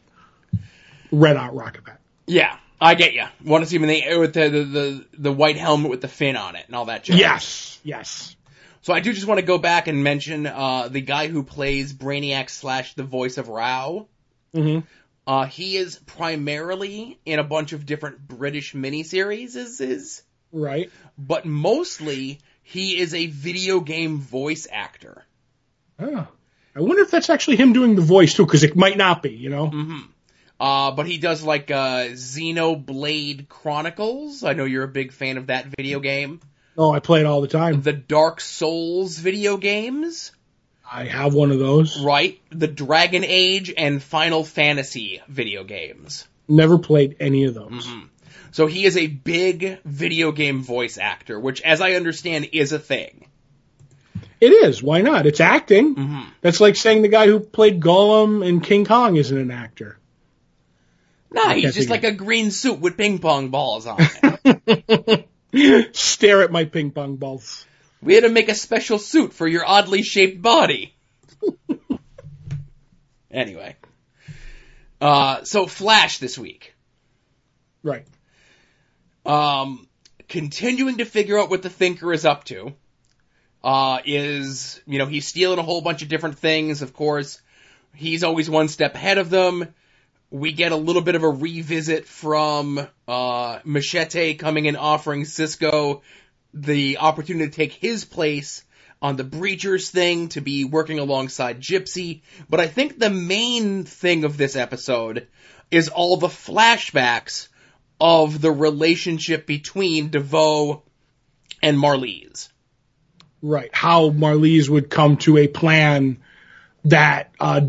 red out rocket pack. Yeah, I get you. Want to see him in the with the, the the the white helmet with the fin on it and all that jazz. Yes, yes. So I do just want to go back and mention uh, the guy who plays Brainiac slash the voice of Rao. hmm Uh, he is primarily in a bunch of different British miniseries. Is is Right. but mostly he is a video game voice actor. Oh. I wonder if that's actually him doing the voice too, because it might not be, you know? hmm Uh, but he does like uh, Xenoblade Chronicles. I know you're a big fan of that video game. Oh, I play it all the time. The Dark Souls video games, I have one of those. right? The Dragon Age and Final Fantasy video games. Never played any of those. Mhm. So he is a big video game voice actor, which, as I understand, is a thing. It is. Why not? It's acting. hmm That's like saying the guy who played Gollum in King Kong isn't an actor. No, he's just like a green suit with ping pong balls on it. Stare at my ping pong balls. we had to make a special suit for your oddly shaped body. anyway. Uh, so Flash this week. Right. Um, continuing to figure out what the Thinker is up to. Uh, is, you know, he's stealing a whole bunch of different things, of course. He's always one step ahead of them. We get a little bit of a revisit from, uh, Machete coming in offering Cisco the opportunity to take his place on the Breachers thing to be working alongside Gypsy. But I think the main thing of this episode is all the flashbacks of the relationship between DeVoe and Marlize. Right. How Marlize would come to a plan that uh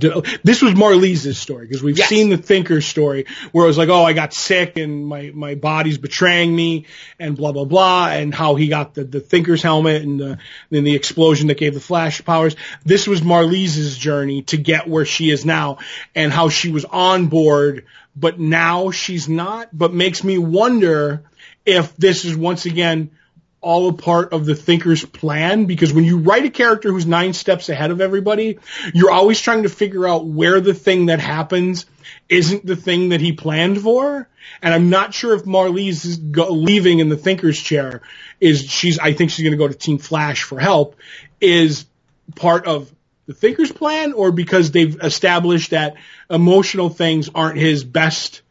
this was Marlize' story because we've Yes. seen the Thinker's story where it was like, oh, I got sick and my my body's betraying me and blah blah blah, and how he got the the Thinker's helmet and the, then the explosion that gave the Flash powers. This was Marlize' journey to get where she is now, and how she was on board, but now she's not. But makes me wonder if this is once again all a part of the thinker's plan because when you write a character who's nine steps ahead of everybody, you're always trying to figure out where the thing that happens isn't the thing that he planned for. And I'm not sure if Marlize is go- leaving in the thinker's chair is she's, I think she's going to go to Team Flash for help is part of the thinker's plan or because they've established that emotional things aren't his best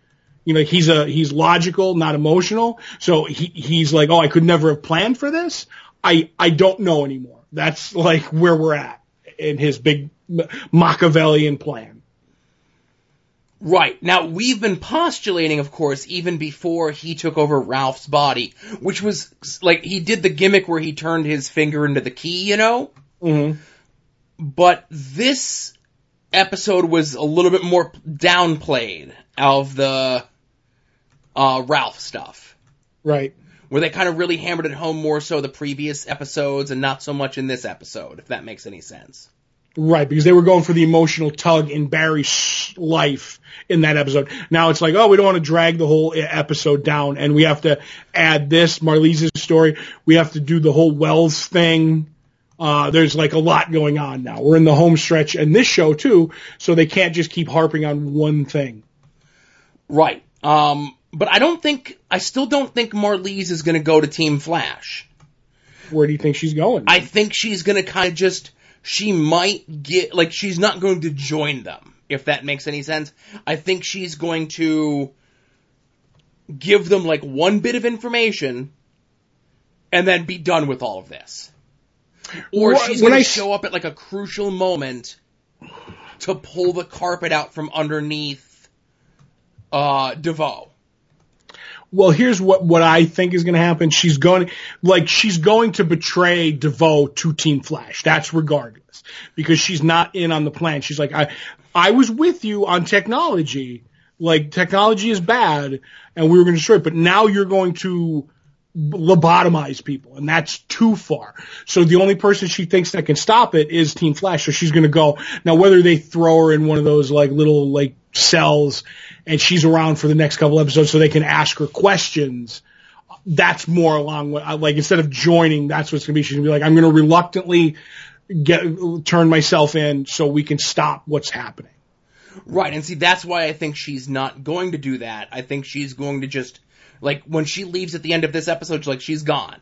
you know, he's a he's logical, not emotional. So he he's like, oh, I could never have planned for this. I I don't know anymore. That's like where we're at in his big Machiavellian plan. Right. Now, we've been postulating, of course, even before he took over Ralph's body, which was like he did the gimmick where he turned his finger into the key, you know? Mm-hmm. But this episode was a little bit more downplayed of the uh, Ralph stuff. Right. Where they kind of really hammered it home more so the previous episodes and not so much in this episode, if that makes any sense. Right, because they were going for the emotional tug in Barry's life in that episode. Now it's like, oh, we don't want to drag the whole episode down, and we have to add this Marlize's story. We have to do the whole Wells thing. Uh, there's like a lot going on now. We're in the home stretch, and this show too, so they can't just keep harping on one thing. Right. Um, but I don't think, I still don't think Marlize is going to go to Team Flash. Where do you think she's going? I think she's going to kind of just, she might get, like, she's not going to join them, if that makes any sense. I think she's going to give them, like, one bit of information and then be done with all of this. Or she's going to show up at, like, a crucial moment to pull the carpet out from underneath, uh, DeVoe. Well, here's what what I think is going to happen. She's going like she's going to betray DeVoe to Team Flash. That's regardless because she's not in on the plan. She's like, I I was with you on technology. Like technology is bad, and we were going to destroy it. But now you're going to lobotomize people, and that's too far. So the only person she thinks that can stop it is Team Flash. So she's going to go now. Whether they throw her in one of those like little like cells, and she's around for the next couple episodes, so they can ask her questions. That's more along what like instead of joining, that's what's going to be. She's going to be like, I'm going to reluctantly get turn myself in so we can stop what's happening. Right, and see, that's why I think she's not going to do that. I think she's going to just, like, when she leaves at the end of this episode, she's like, she's gone.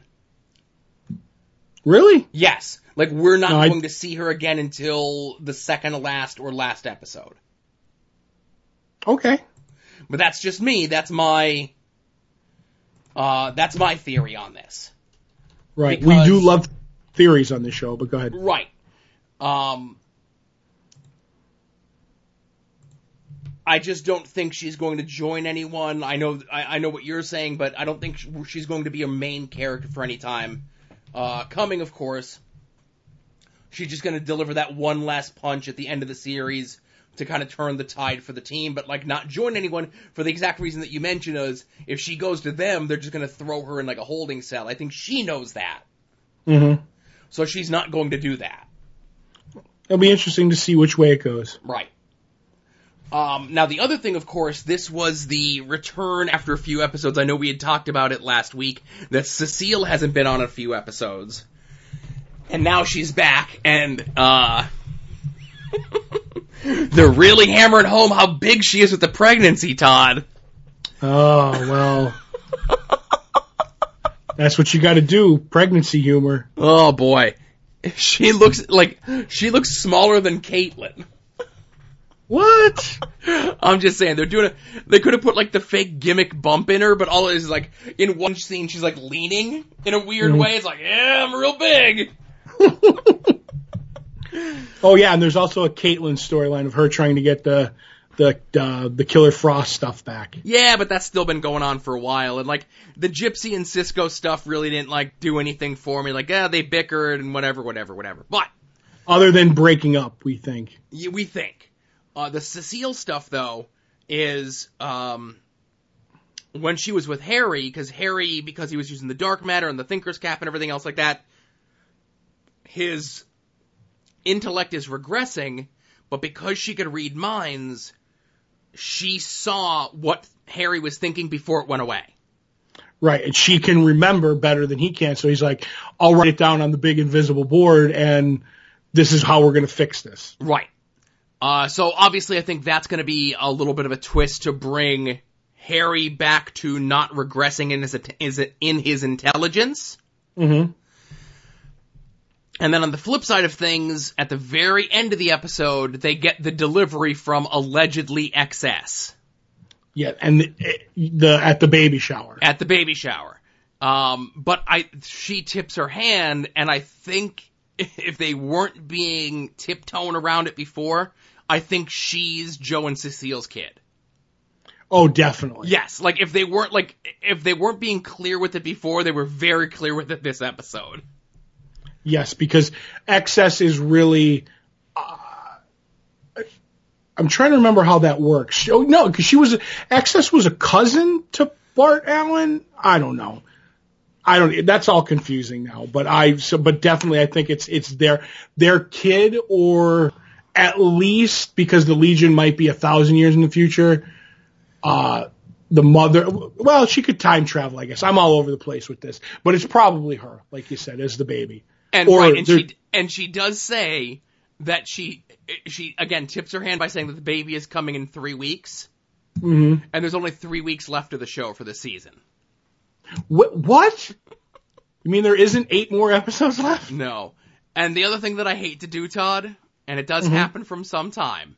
Really? Yes. Like, we're not No, I- going to see her again until the second to last or last episode. Okay. But that's just me. That's my Uh, that's my theory on this. Right. Because- We do love theories on this show, but go ahead. Right. Um, I just don't think she's going to join anyone. I know, I, I know what you're saying, but I don't think she's going to be a main character for any time. Uh, coming, of course. She's just going to deliver that one last punch at the end of the series to kind of turn the tide for the team, but like not join anyone for the exact reason that you mentioned is if she goes to them, they're just going to throw her in like a holding cell. I think she knows that. Mm-hmm. So she's not going to do that. It'll be interesting to see which way it goes. Right. Um, now the other thing, of course, this was the return after a few episodes. I know we had talked about it last week that Cecile hasn't been on a few episodes, and now she's back, and uh, they're really hammering home how big she is with the pregnancy, Todd. Oh well. That's what you got to do. Pregnancy humor. Oh boy, she looks like she looks smaller than Caitlin. What? I'm just saying they're doing it. They could have put like the fake gimmick bump in her, but all it is like in one scene she's like leaning in a weird Mhm. way. It's like, yeah, I'm real big. oh yeah, and there's also a Caitlin storyline of her trying to get the the uh, the Killer Frost stuff back. Yeah, but that's still been going on for a while, and like the Gypsy and Cisco stuff really didn't like do anything for me. Like, yeah, they bickered and whatever, whatever, whatever. But Other than breaking up, we think. y- we think uh, the Cecile stuff though is um when she was with Harry, because Harry, because he was using the dark matter and the Thinker's Cap and everything else like that, his intellect is regressing, but because she could read minds, she saw what Harry was thinking before it went away. Right, and she can remember better than he can. So he's like, "I'll write it down on the big invisible board, and this is how we're going to fix this." Right. Uh, so obviously, I think that's going to be a little bit of a twist to bring Harry back to not regressing in his in his intelligence. Mm-hmm. And then on the flip side of things, at the very end of the episode, they get the delivery from allegedly XS Yeah, and the, the at the baby shower. at the baby shower. Um, but I, she tips her hand, and I think if they weren't being tiptoeing around it before, I think she's Joe and Cecile's kid. Oh, definitely. Yes, like if they weren't like if they weren't being clear with it before, they were very clear with it this episode. Yes, because XS is really. Uh, I'm trying to remember how that works. Oh, no, because she was XS was a cousin to Bart Allen. I don't know. I don't. That's all confusing now. But I so but definitely I think it's it's their their kid or at least because the Legion might be a thousand years in the future. Uh, the mother. Well, she could time travel. I guess I'm all over the place with this, but it's probably her, like you said, as the baby. And Or right, and she and she does say that she she again tips her hand by saying that the baby is coming in three weeks, hmm and there's only three weeks left of the show for the season. What? What? You mean there isn't eight more episodes left? No. And the other thing that I hate to do, Todd, and it does Mhm. happen from some time.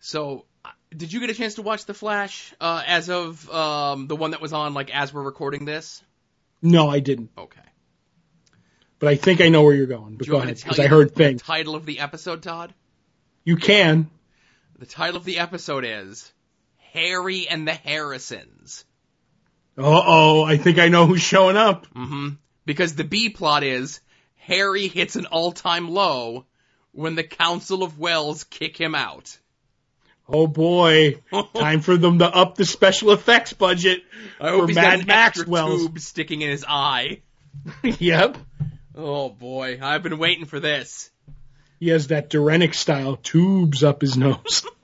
So, uh, did you get a chance to watch The Flash uh, as of um, the one that was on like as we're recording this? No, I didn't. Okay. But I think I know where you're going. But you go ahead, because I heard the things. title of the episode, Todd? You can. The title of the episode is Harry and the Harrisons. Uh oh, I think I know who's showing up. Mm-hmm. Because the B plot is Harry hits an all-time low when the Council of Wells kick him out. Oh boy, time for them to up the special effects budget. I hope For he's Mad got an Max Wells. tube sticking in his eye. yep. Oh boy, I've been waiting for this. He has that Durenic style tubes up his nose.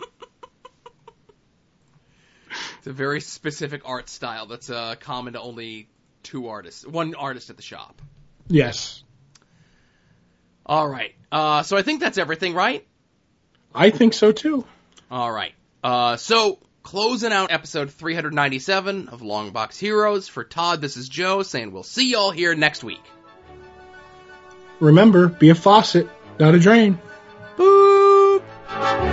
It's a very specific art style that's uh, common to only two artists, one artist at the shop. yes. All right, uh, so I think that's everything, right? I think so too. All right. Uh, so closing out episode 397 of Longbox Heroes for Todd. This is Joe saying we'll see y'all here next week. Remember, be a faucet, not a drain. Boop.